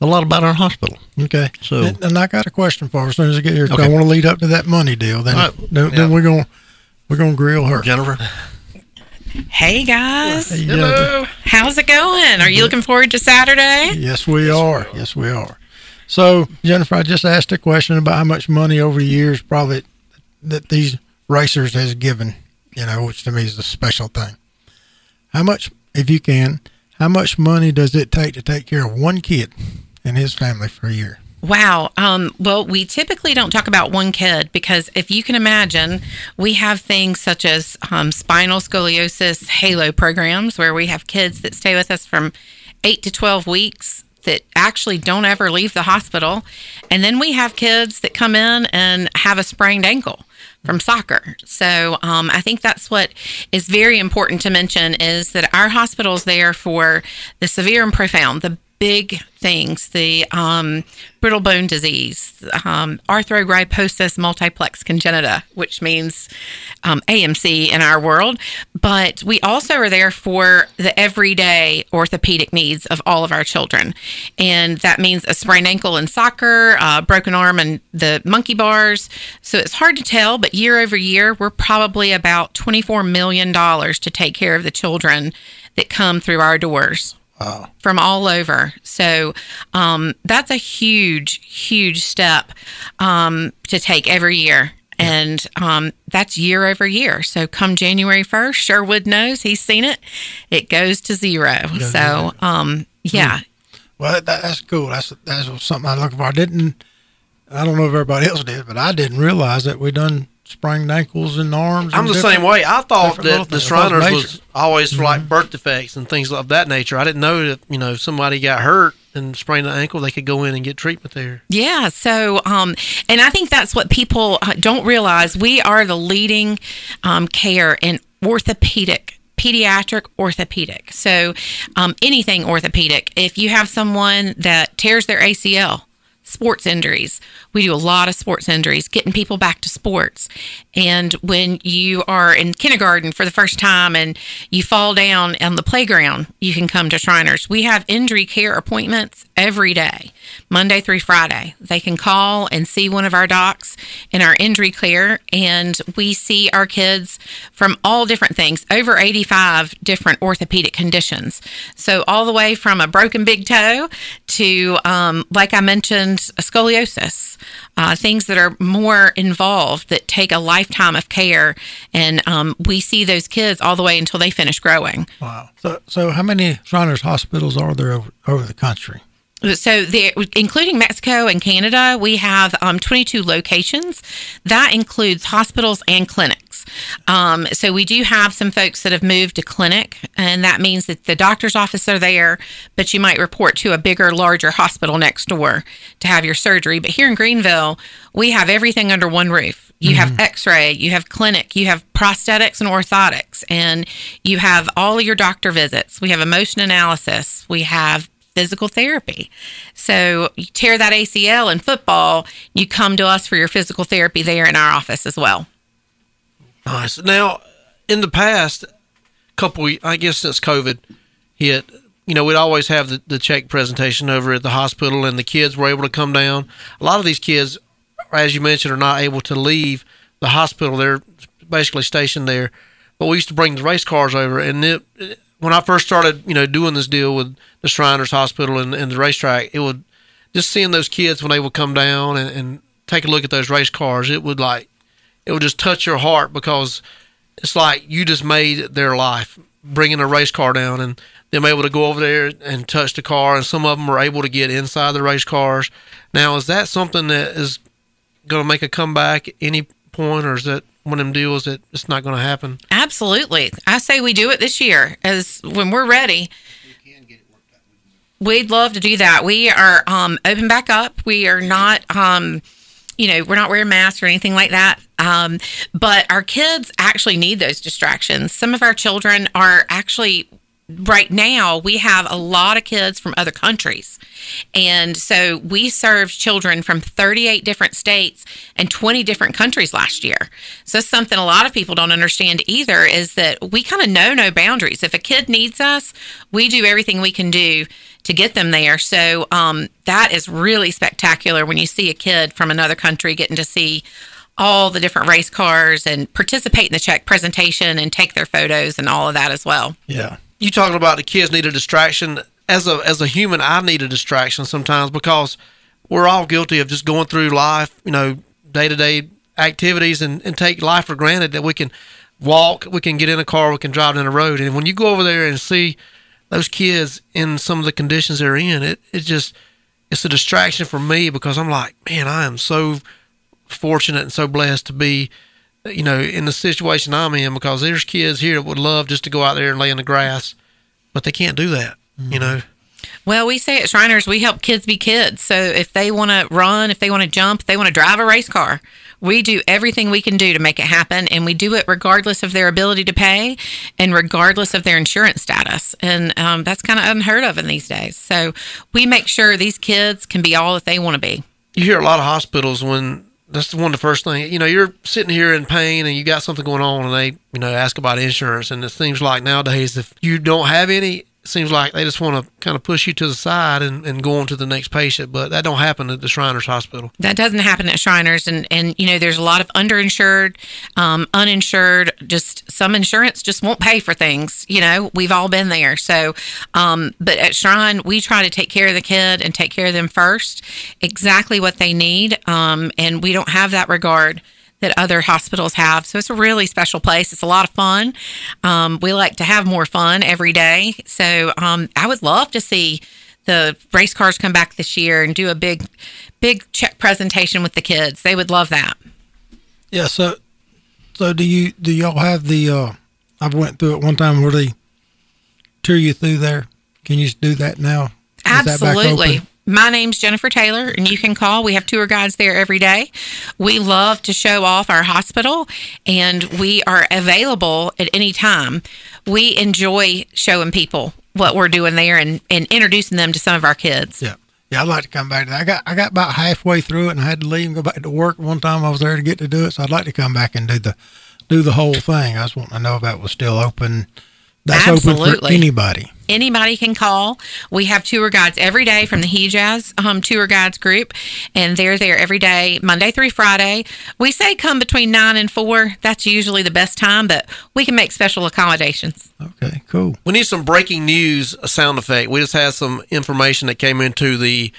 a lot about our hospital. Okay. So and, and I got a question for her as soon as I get here. 'cause I want to lead up to that money deal. Then, All right. then, then we're gonna we're gonna grill her. Jennifer. Hey guys. Hey, Hello. How's it going? Are you looking forward to Saturday? Yes, we are. Yes, we are. So, Jennifer, I just asked a question about how much money over the years probably that these racers has given, you know, which to me is a special thing. How much, if you can, how much money does it take to take care of one kid and his family for a year? Wow. Um, well, we typically don't talk about one kid because if you can imagine, we have things such as um, spinal scoliosis halo programs where we have kids that stay with us from eight to 12 weeks that actually don't ever leave the hospital. And then we have kids that come in and have a sprained ankle from soccer. So um, I think that's what is very important to mention is that our hospital is there for the severe and profound, the big things the um, brittle bone disease, um, arthrogryposis multiplex congenita, which means um, AMC in our world. But we also are there for the everyday orthopedic needs of all of our children. And that means a sprained ankle in soccer, uh, broken arm and the monkey bars. So it's hard to tell, but year over year, we're probably about $24 million to take care of the children that come through our doors from all over. So um, that's a huge, huge step um, to take every year. And um, that's year over year. So come January 1st, Sherwood knows he's seen it. It goes to zero. so, um, yeah. Well, that, that's cool. That's that's something I look for. I didn't. I don't know if everybody else did, but I didn't realize that we done sprained ankles and arms. I'm and the same way. I thought different little that the things. Shriners major. was always for like birth defects and things of that nature. I didn't know that you know if somebody got hurt and sprained an ankle, they could go in and get treatment there. Yeah. So, um, and I think that's what people uh, don't realize. We are the leading um, care in orthopedic. Pediatric orthopedic. So, um, anything orthopedic. If you have someone that tears their ACL, sports injuries, we do a lot of sports injuries, getting people back to sports. And when you are in kindergarten for the first time and you fall down on the playground, you can come to Shriners. We have injury care appointments every day, Monday through Friday. They can call and see one of our docs in our injury care, and we see our kids from all different things, over 85 different orthopedic conditions. So, all the way from a broken big toe to, um, like I mentioned, scoliosis, uh, things that are more involved that take a lifetime of care. And um, we see those kids all the way until they finish growing. Wow. So, so how many Shriners hospitals are there over, over the country? So, there, including Mexico and Canada, we have um, 22 locations. That includes hospitals and clinics. Um, so, we do have some folks that have moved to clinic, and that means that the doctor's office are there, but you might report to a bigger, larger hospital next door to have your surgery. But here in Greenville, we have everything under one roof. You have x ray, you have clinic, you have prosthetics and orthotics, and you have all your doctor visits. We have motion analysis, we have physical therapy. So you tear that ACL in football, you come to us for your physical therapy there in our office as well. Nice. Now, in the past couple, I guess since COVID hit, you know, we'd always have the, the check presentation over at the hospital, and the kids were able to come down. A lot of these kids, as you mentioned, are not able to leave the hospital. They're basically stationed there. But we used to bring the race cars over, and it, when I first started, you know, doing this deal with the Shriners Hospital and, and the racetrack, it would just seeing those kids when they would come down and, and take a look at those race cars, it would like it would just touch your heart because it's like you just made their life bringing a race car down and them able to go over there and touch the car and some of them were able to get inside the race cars. Now is that something that is going to make a comeback at any point or is that one of them deals that it's not going to happen Absolutely. I say we do it this year as when we're ready. We'd love to do that. We are um, open back up. We are not, um, you know, we're not wearing masks or anything like that. Um, but our kids actually need those distractions. Some of our children are actually right now we have a lot of kids from other countries. And so we served children from 38 different states and 20 different countries last year. So something a lot of people don't understand either is that we kind of know no boundaries. If a kid needs us we do everything we can do to get them there. So um, that is really spectacular when you see a kid from another country getting to see all the different race cars and participate in the check presentation and take their photos and all of that as well. Yeah. You talking about the kids need a distraction. As a as a human i need a distraction sometimes because we're all guilty of just going through life you know day-to-day activities and, and take life for granted that we can walk we can get in a car we can drive down the road. And when you go over there and see those kids in some of the conditions they're in it it just it's a distraction for me because i'm like man i am so fortunate and so blessed to be you know, in the situation I'm in because there's kids here that would love just to go out there and lay in the grass, but they can't do that, you know. Well, we say at Shriners, we help kids be kids. So if they want to run, if they want to jump, if they want to drive a race car, we do everything we can do to make it happen. And we do it regardless of their ability to pay and regardless of their insurance status. And um, that's kind of unheard of in these days. So we make sure these kids can be all that they want to be. You hear a lot of hospitals when that's one of the first things. You know, you're sitting here in pain and you got something going on, and they, you know, ask about insurance. And it seems like nowadays, if you don't have any, seems like they just want to kind of push you to the side and, and go on to the next patient. But that don't happen at the Shriners Hospital. That doesn't happen at Shriners, and and you know there's a lot of underinsured, um, uninsured. Just some insurance just won't pay for things. You know, we've all been there. So, um, but at Shrine, we try to take care of the kid and take care of them first, exactly what they need, um, and we don't have that regard that other hospitals have. So it's a really special place. It's a lot of fun. Um, we like to have more fun every day. So um, I would love to see the race cars come back this year and do a big, big check presentation with the kids. They would love that. Yeah. So, so do you do y'all have the? uh I've went through it one time where they tour you through there. Can you do that now? Is Absolutely. My name's Jennifer Taylor, and you can call. We have tour guides there every day. We love to show off our hospital, and we are available at any time. We enjoy showing people what we're doing there and, and introducing them to some of our kids. Yeah. Yeah, I'd like to come back to that. I got I got about halfway through it and I had to leave and go back to work. One time I was there to get to do it, so I'd like to come back and do the do the whole thing. I was wanting to know if that was still open. That's open for Absolutely. anybody. Anybody can call. We have tour guides every day from the Hejaz um, Tour Guides group, and they're there every day, Monday through Friday. We say come between nine and four. That's usually the best time, but we can make special accommodations. Okay, cool. We need some breaking news sound effect. We just had some information that came into the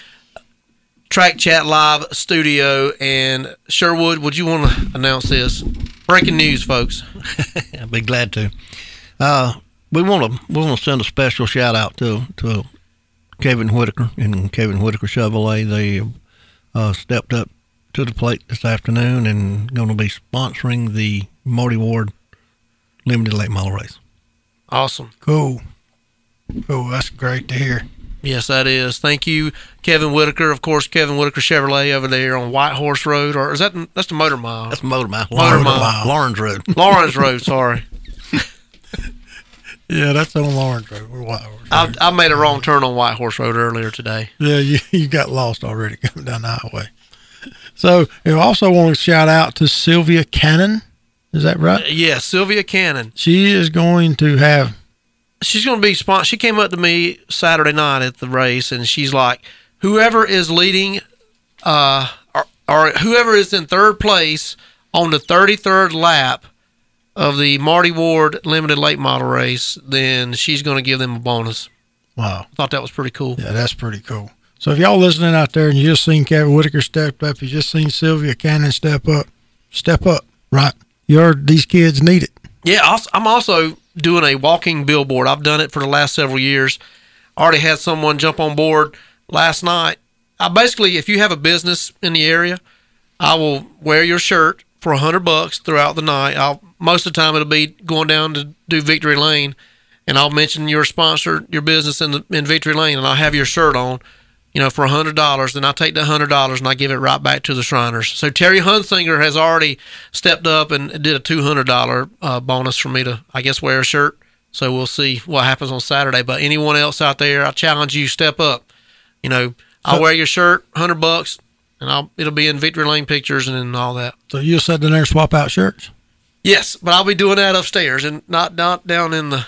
Track Chat Live studio. And Sherwood, would you want to announce this? Breaking news, folks. I'd be glad to. Uh, we want to we want to send a special shout out to to Kevin Whitaker and Kevin Whitaker Chevrolet. They uh, stepped up to the plate this afternoon and going to be sponsoring the Marty Ward Limited Late Model Race. Awesome. Cool. Cool. That's great to hear. Yes, that is. Thank you, Kevin Whitaker. Of course, Kevin Whitaker Chevrolet over there on White Horse Road, or is that that's the Motor Mile? That's Motor Mile. Motor Laurens- Mile. Laurens Road. Laurens Road. Sorry, Yeah, that's on Laurens Road. We're White Horse. I, I made a wrong turn on White Horse Road earlier today. Yeah, you, you got lost already coming down the highway. So, I also want to shout out to Sylvia Cannon. Is that right? Yeah, Sylvia Cannon. She is going to have she's going to be spon- She came up to me Saturday night at the race, and she's like, "Whoever is leading, uh, or, or whoever is in third place on the thirty third lap of the Marty Ward Limited Late Model Race, then she's going to give them a bonus." Wow. I thought that was pretty cool. Yeah, that's pretty cool. So if y'all listening out there and you just seen Kevin Whitaker step up, you just seen Sylvia Cannon step up, step up, right? Your these kids need it. Yeah, I'm also doing a walking billboard. I've done it for the last several years. Already had someone jump on board last night. I basically, if you have a business in the area, I will wear your shirt for a hundred bucks throughout the night. I'll most of the time it'll be going down to do Victory Lane, and I'll mention your sponsor, your business in the in Victory Lane, and I'll have your shirt on. You know, for a hundred dollars, then I take the hundred dollars and I give it right back to the Shriners. So Terry Hunsinger has already stepped up and did a two hundred dollar uh, bonus for me to, I guess, wear a shirt. So we'll see what happens on Saturday. But anyone else out there, I challenge you, step up. You know, I'll wear your shirt, hundred bucks, and I'll it'll be in Victory Lane pictures and all that. So you'll sit in there swap out shirts. Yes, but I'll be doing that upstairs and not not down in the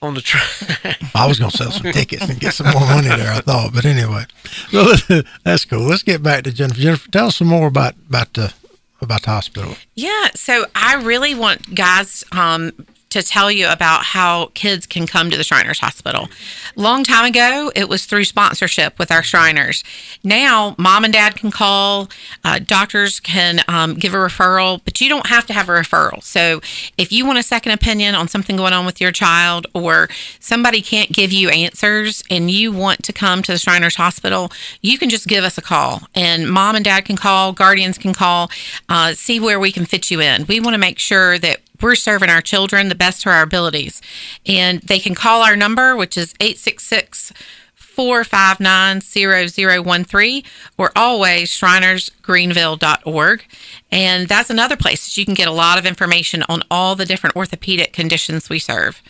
on the track. I was gonna sell some tickets and get some more money there. I thought, but anyway, so that's cool. Let's get back to Jennifer. Jennifer, tell us some more about about the about the hospital. Yeah, so I really want guys um, to tell you about how kids can come to the Shriners Hospital. Long time ago, it was through sponsorship with our Shriners. Now, mom and dad can call, uh, doctors can um, give a referral, but you don't have to have a referral. So, if you want a second opinion on something going on with your child, or somebody can't give you answers and you want to come to the Shriners Hospital, you can just give us a call. And mom and dad can call, guardians can call, uh, see where we can fit you in. We want to make sure that we're serving our children the best to our abilities. And they can call our number, which is 866 459-0013 or always shrinersgreenville.org. And that's another place that you can get a lot of information on all the different orthopedic conditions we serve.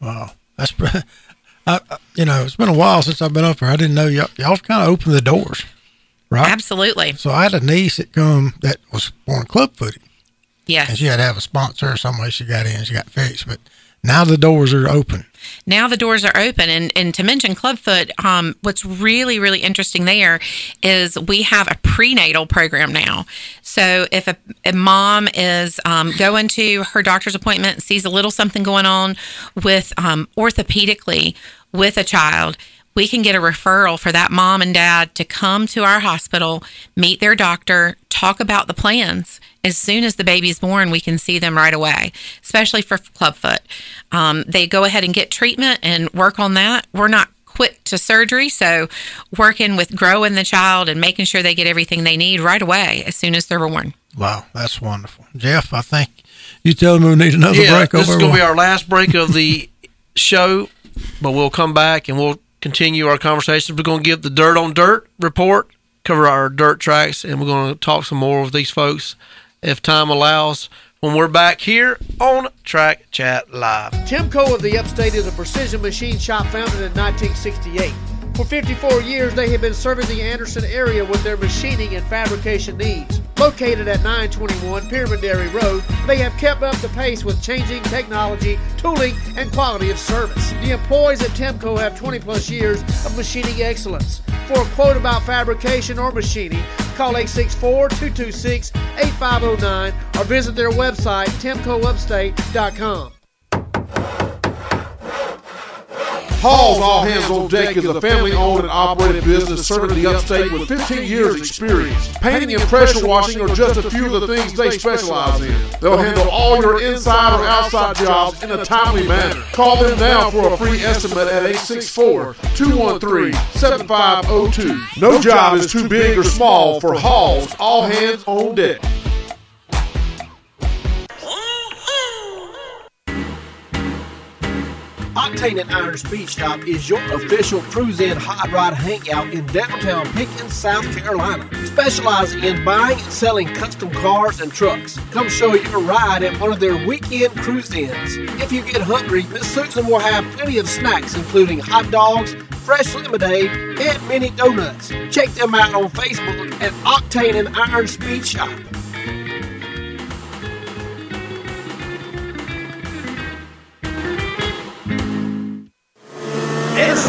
Wow, that's I, I- you know it's been a while since I've been up here. I didn't know y'all, y'all kind of opened the doors, right? Absolutely. So I had a niece that come that was born club footed, Yes. and she had to have a sponsor or some way she got in, she got fixed. But now the doors are open. now the doors are open and, and to mention clubfoot um, what's really really interesting there is we have a prenatal program now so if a, a mom is um, going to her doctor's appointment and sees a little something going on with um, orthopedically with a child we can get a referral for that mom and dad to come to our hospital meet their doctor talk about the plans. As soon as the baby's born we can see them right away especially for clubfoot um, they go ahead and get treatment and work on that. We're not quick to surgery so working with growing the child and making sure they get everything they need right away as soon as they're born. Wow, that's wonderful, Jeff. I think you telling me we need another yeah, break this is going to be our last break of the show, but we'll come back and we'll continue our conversations. We're going to give the dirt on dirt report, cover our dirt tracks, and we're going to talk some more with these folks if time allows. When we're back here on Track Chat Live. Timco of the Upstate is a precision machine shop founded in 1968. For 54 years, they have been serving the Anderson area with their machining and fabrication needs. Located at 921 Pearman Dairy Road, they have kept up the pace with changing technology, tooling, and quality of service. The employees at Timco have 20 plus years of machining excellence. For a quote about fabrication or machining, call 864 226 8509 or visit their website, timcoupstate.com. Hall's All Hands on Deck is a family owned and operated business serving the upstate with 15 years experience. Painting and pressure washing are just a few of the things they specialize in. They'll handle all your inside or outside jobs in a timely manner. Call them now for a free estimate at 864 213 7502. No job is too big or small for Hall's All Hands on Deck. Octane and Iron Speed Shop is your official cruise-in hot rod hangout in downtown Pickens, South Carolina. Specializing in buying and selling custom cars and trucks. Come show your ride at one of their weekend cruise-ins. If you get hungry, Miss Susan will have plenty of snacks including hot dogs, fresh lemonade, and mini donuts. Check them out on Facebook at Octane and Iron Speed Shop.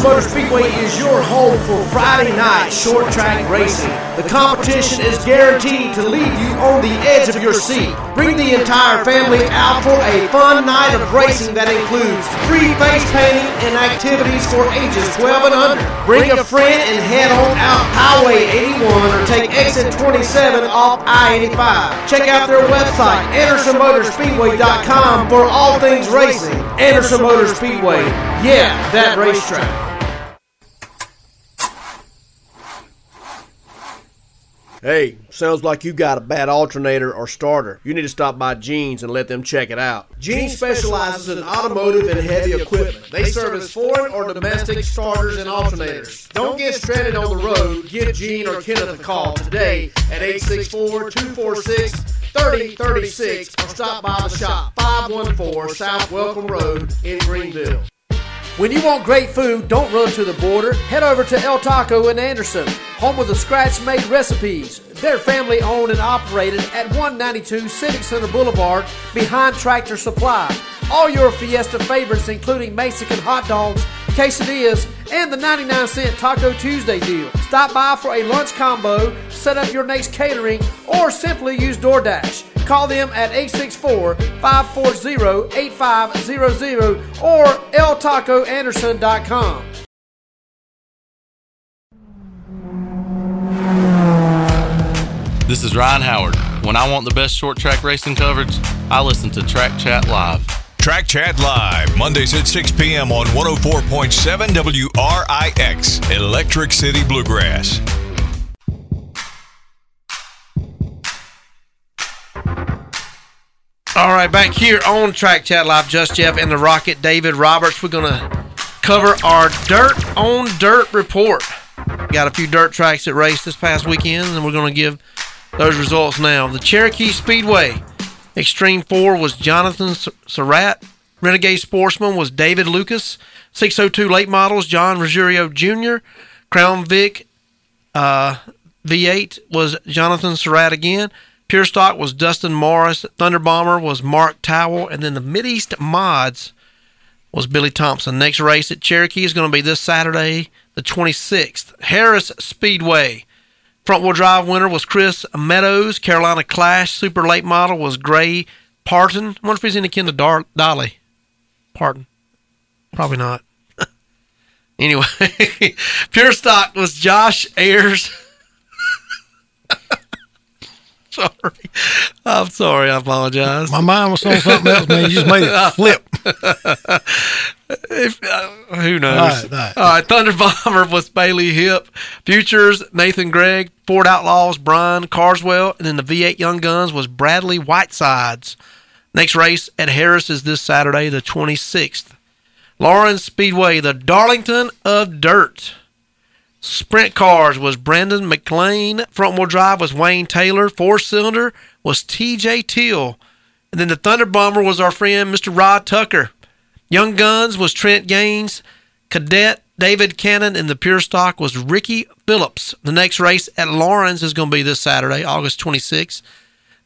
Motor Speedway is your home for Friday night short track racing. The competition is guaranteed to leave you on the edge of your seat. Bring the entire family out for a fun night of racing that includes free face painting and activities for ages 12 and under. Bring a friend and head on out Highway 81 or take exit 27 off I-85. Check out their website, AndersonMotorspeedway.com for all things racing. Anderson Motor Speedway. Yeah, that racetrack. Hey, sounds like you got a bad alternator or starter. You need to stop by Gene's and let them check it out. Gene specializes in automotive and heavy equipment. They service foreign or domestic starters and alternators. Don't get stranded on the road. Give Gene or Kenneth a call today at 864-246-3036 or stop by the shop 514 South Welcome Road in Greenville. When you want great food, don't run to the border. Head over to El Taco in Anderson, home of the scratch made recipes. They're family owned and operated at 192 Civic Center Boulevard behind Tractor Supply. All your Fiesta favorites, including Mexican hot dogs, quesadillas, and the 99 cent Taco Tuesday deal. Stop by for a lunch combo, set up your next catering, or simply use DoorDash. Call them at 864-540-8500 or eltacoanderson.com. This is Ryan Howard. When I want the best short track racing coverage, I listen to Track Chat Live. Track Chat Live, Mondays at 6 p.m. on 104.7 WRIX, Electric City Bluegrass. All right, back here on Track Chat Live, Just Jeff and the Rocket, David Roberts. We're going to cover our dirt on dirt report. Got a few dirt tracks that raced this past weekend, and we're going to give those results now. The Cherokee Speedway Extreme 4 was Jonathan Surratt. Renegade Sportsman was David Lucas. 602 late models, John Ruggiero Jr. Crown Vic uh, V8 was Jonathan Surratt again. Pure Stock was Dustin Morris. Thunder Bomber was Mark Towell. And then the Mideast Mods was Billy Thompson. Next race at Cherokee is going to be this Saturday, the 26th. Harris Speedway. Front wheel drive winner was Chris Meadows. Carolina Clash Super Late Model was Gray Parton. I wonder if he's in akin to Dar- Dolly Parton. Probably not. anyway, Pure Stock was Josh Ayers. sorry. I'm sorry. I apologize. My mind was on something else, man. You just made it flip. If, uh, who knows? All right, all right. All right, Thunder Bomber was Bailey Hip. Futures, Nathan Gregg. Ford Outlaws, Brian Carswell. And then the V8 Young Guns was Bradley Whitesides. Next race at Harris is this Saturday, the 26th. Laurens Speedway, the Darlington of Dirt. Sprint cars was Brandon McLean. Front wheel drive was Wayne Taylor. Four cylinder was TJ Till. And then the Thunder Bomber was our friend Mr. Rod Tucker. Young Guns was Trent Gaines. Cadet David Cannon. And the Pure Stock was Ricky Phillips. The next race at Laurens is going to be this Saturday, August 26th.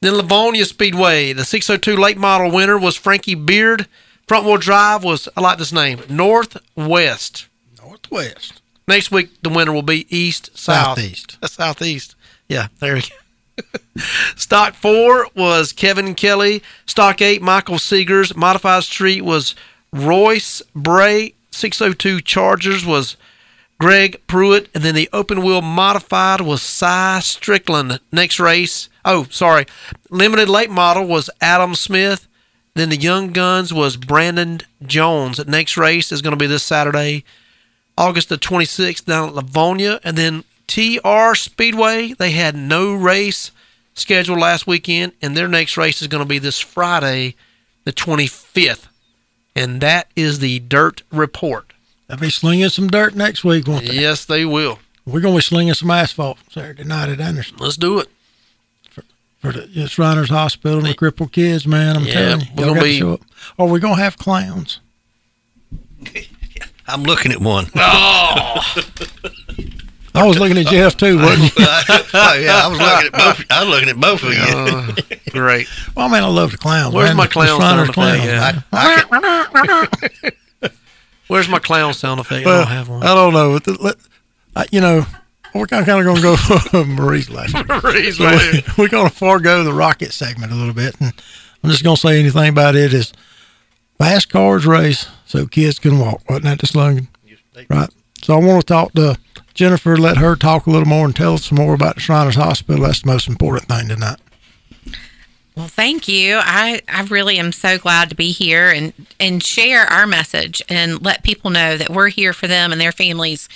Then Lavonia Speedway, the 602 late model winner was Frankie Beard. Front wheel drive was, I like this name, Northwest. Northwest. Next week, the winner will be East South. Southeast. Uh, Southeast. Yeah, there we go. Stock four was Kevin Kelly. Stock eight, Michael Seegers. Modified Street was Royce Bray. 602 Chargers was Greg Pruitt. And then the open wheel modified was Cy Strickland. Next race, oh, sorry. Limited late model was Adam Smith. Then the Young Guns was Brandon Jones. Next race is going to be this Saturday, August the 26th down at Lavonia. And then TR Speedway, they had no race scheduled last weekend, and their next race is going to be this Friday, the 25th. And that is the Dirt Report. They'll be slinging some dirt next week, won't they? Yes, they will. We're going to be slinging some asphalt Saturday night at Anderson. Let's do it. For the it's Runners Hospital and the crippled kids, man. I'm Yeah, telling you. we're gonna be- show up. Or we're going to have clowns. I'm looking at one. Oh. I was looking at Jeff too, wasn't you? oh, yeah, I was looking at both. I was looking at both of you. Uh, great. Well, man, I love the clowns. Where's man. my clown Shriners sound effect? clowns, Yeah. man. Where's my clown sound effect? I don't have one. I don't know. Let- let- I- you know, we're kind of going to go for Marie's last one. Marie's last. we- We're going to forego the rocket segment a little bit. And I'm just going to say anything about it is fast cars race so kids can walk. Wasn't that the slogan? Right. So I want to talk to Jennifer, let her talk a little more and tell us some more about the Shriners Hospital. That's the most important thing tonight. Well, thank you. I, I really am so glad to be here and, and share our message and let people know that we're here for them and their families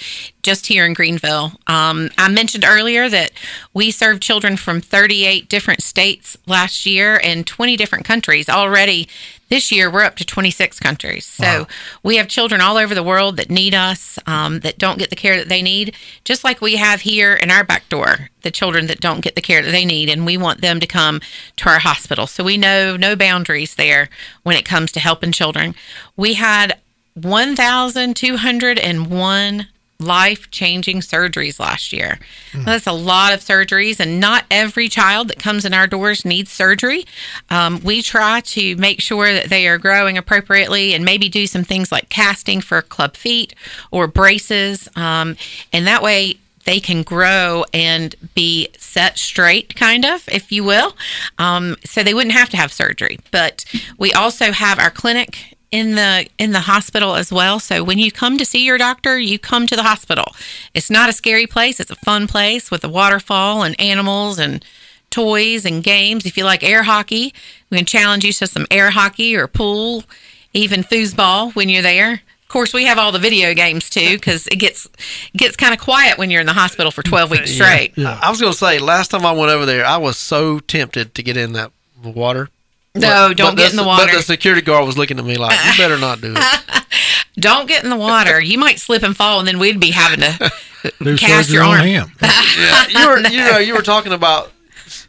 just here in Greenville. Um, I mentioned earlier that we served children from 38 different states last year and 20 different countries. Already this year, we're up to 26 countries. So we have children all over the world that need us, um, that don't get the care that they need, just like we have here in our back door, the children that don't get the care that they need. And we want them to come to our hospital. So we know no boundaries there when it comes to helping children. We had 1,201 life changing surgeries last year. That's a lot of surgeries, and not every child that comes in our doors needs surgery. Um, we try to make sure that they are growing appropriately and maybe do some things like casting for club feet or braces. Um, and that way, they can grow and be set straight, kind of, if you will. Um, so they wouldn't have to have surgery. But we also have our clinic in the in the hospital as well. So when you come to see your doctor, you come to the hospital. It's not a scary place. It's a fun place with a waterfall and animals and toys and games. If you like air hockey, we can challenge you to some air hockey or pool, even foosball when you're there. Of course, we have all the video games too because it gets gets kind of quiet when you're in the hospital for 12 weeks straight. I I was going to say, last time I went over there, I was so tempted to get in that water. No, But- don't but get in the water. But the security guard was looking at me like, you better not do it. Don't get in the water. You might slip and fall, and then we'd be having to Do cast surgery your on arm. him. yeah, you were you know you were talking about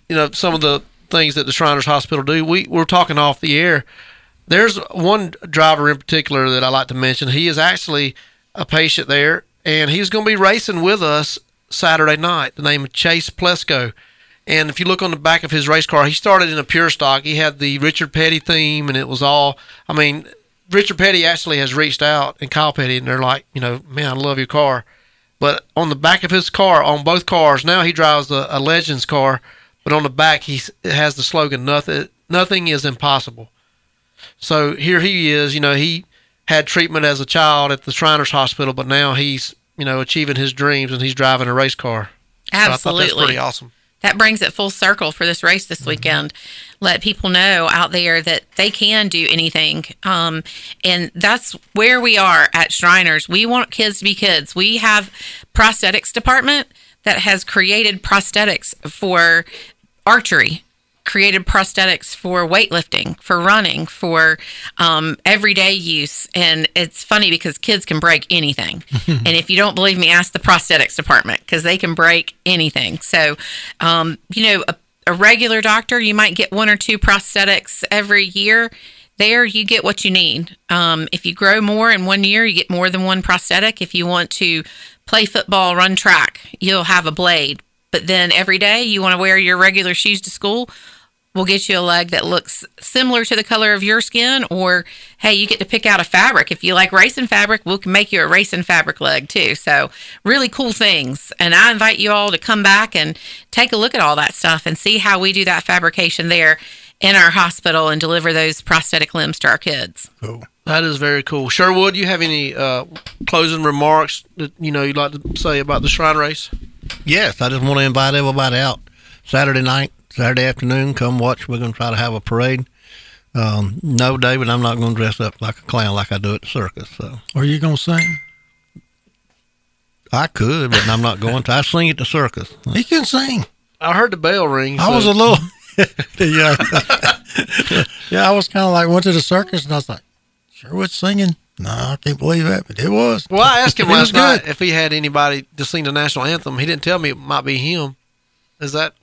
you know some of the things that the Shriners Hospital do. We we're talking off the air. There's one driver in particular that I like to mention. He is actually a patient there, and he's going to be racing with us Saturday night. The name of Chase Plesko. And if you look on the back of his race car, he started in a pure stock. He had the Richard Petty theme, and it was all. I mean, Richard Petty actually has reached out, and Kyle Petty, and they're like, you know, man, I love your car. But on the back of his car, on both cars, now he drives a, a Legends car, but on the back he has the slogan "Nothing, nothing is impossible." So here he is. You know, he had treatment as a child at the Shriners Hospital, but now he's you know achieving his dreams and he's driving a race car. So Absolutely. that's pretty awesome. That brings it full circle for this race this weekend. Let people know out there that they can do anything. Um, and that's where we are at Shriners. We want kids to be kids. We have prosthetics department that has created prosthetics for archery created prosthetics for weightlifting, for running, for um, everyday use. And it's funny because kids can break anything. and if you don't believe me, ask the prosthetics department because they can break anything. So, um, you know, a, a regular doctor, you might get one or two prosthetics every year. There, you get what you need. Um, if you grow more in one year, you get more than one prosthetic. If you want to play football, run track, you'll have a blade. But then every day you want to wear your regular shoes to school, we'll get you a leg that looks similar to the color of your skin. Or, hey, you get to pick out a fabric. If you like racing fabric, we can make you a racing fabric leg too. So, really cool things. And I invite you all to come back and take a look at all that stuff and see how we do that fabrication there in our hospital and deliver those prosthetic limbs to our kids. Cool. That is very cool. Sherwood, you have any uh, closing remarks that you know you'd like to say about the Shrine Race? Yes, I just want to invite everybody out Saturday night, Saturday afternoon. Come watch. We're going to try to have a parade. Um, no, David, I'm not going to dress up like a clown like I do at the circus. So Are you gonna sing? I could, but I'm not going to. I sing at the circus. He can sing. I heard the bell ring. I so- was a little. yeah. yeah, I was kind of like went to the circus and I was like, sure, what's singing? No, I can't believe that, but it was. Well, I asked him It last night good. if he had anybody to sing the national anthem. He didn't tell me it might be him. Is that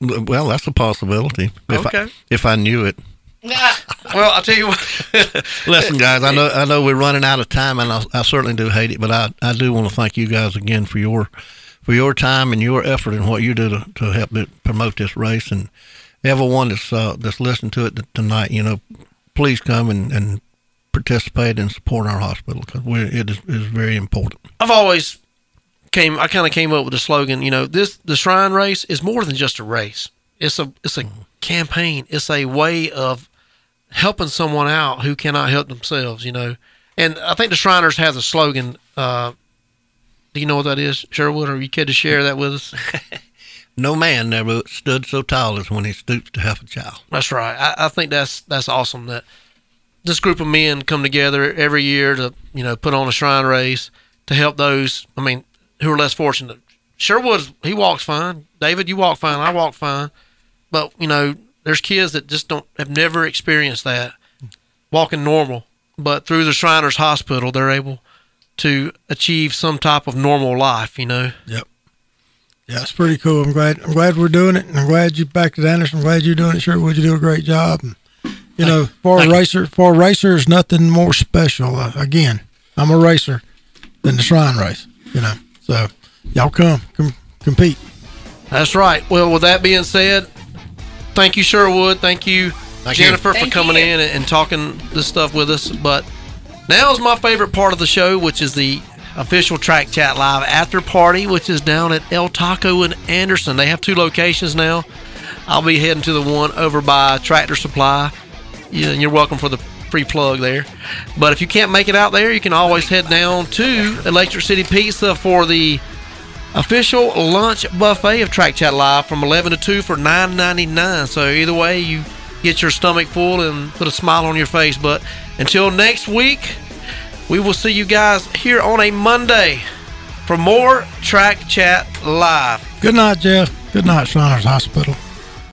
Well, that's a possibility. If Okay. I, if I knew it. well? I'll tell you what. Listen, guys, I know I know we're running out of time, and I, I certainly do hate it, but I, I do want to thank you guys again for your for your time and your effort and what you do to, to help promote this race. And everyone that's uh, that's listening to it tonight, you know, please come and, and participate and support our hospital because it is, is very important. I've always came. I kind of came up with the slogan. You know, this the Shrine Race is more than just a race. It's a it's a campaign. It's a way of helping someone out who cannot help themselves. You know, and I think the Shriners has a slogan. Uh, do you know what that is, Sherwood? Are you care to share that with us? No man never stood so tall as when he stoops to help a child. That's right. I, I think that's that's awesome that this group of men come together every year to you know put on a shrine race to help those. I mean, who are less fortunate. Sherwood, he walks fine. David, you walk fine. I walk fine. But you know, there's kids that just don't have never experienced that walking normal. But through the Shriners Hospital, they're able to achieve some type of normal life. You know. Yep. Yeah, it's pretty cool. I'm glad. I'm glad we're doing it, and I'm glad you backed it, Anderson. I'm glad you're doing it. Sure, would you do a great job? And, you know, for a racer, for a racer, is nothing more special. Uh, again, I'm a racer than the Shrine Race. You know, so y'all come, com- compete. That's right. Well, with that being said, thank you, Sherwood. Thank you, Thank you. Jennifer, for Thank coming you. in and, and talking this stuff with us. But now is my favorite part of the show, which is the official Track Chat Live after party, which is down at El Taco in Anderson. They have two locations now. I'll be heading to the one over by Tractor Supply. Yeah, and you're welcome for the free plug there. But if you can't make it out there, you can always head down to Electric City Pizza for the official lunch buffet of Track Chat Live from 11 to 2 for 9.99. So either way, you get your stomach full and put a smile on your face. But until next week, we will see you guys here on a Monday for more Track Chat Live. Good night, Jeff. Good night, Shriners Hospital.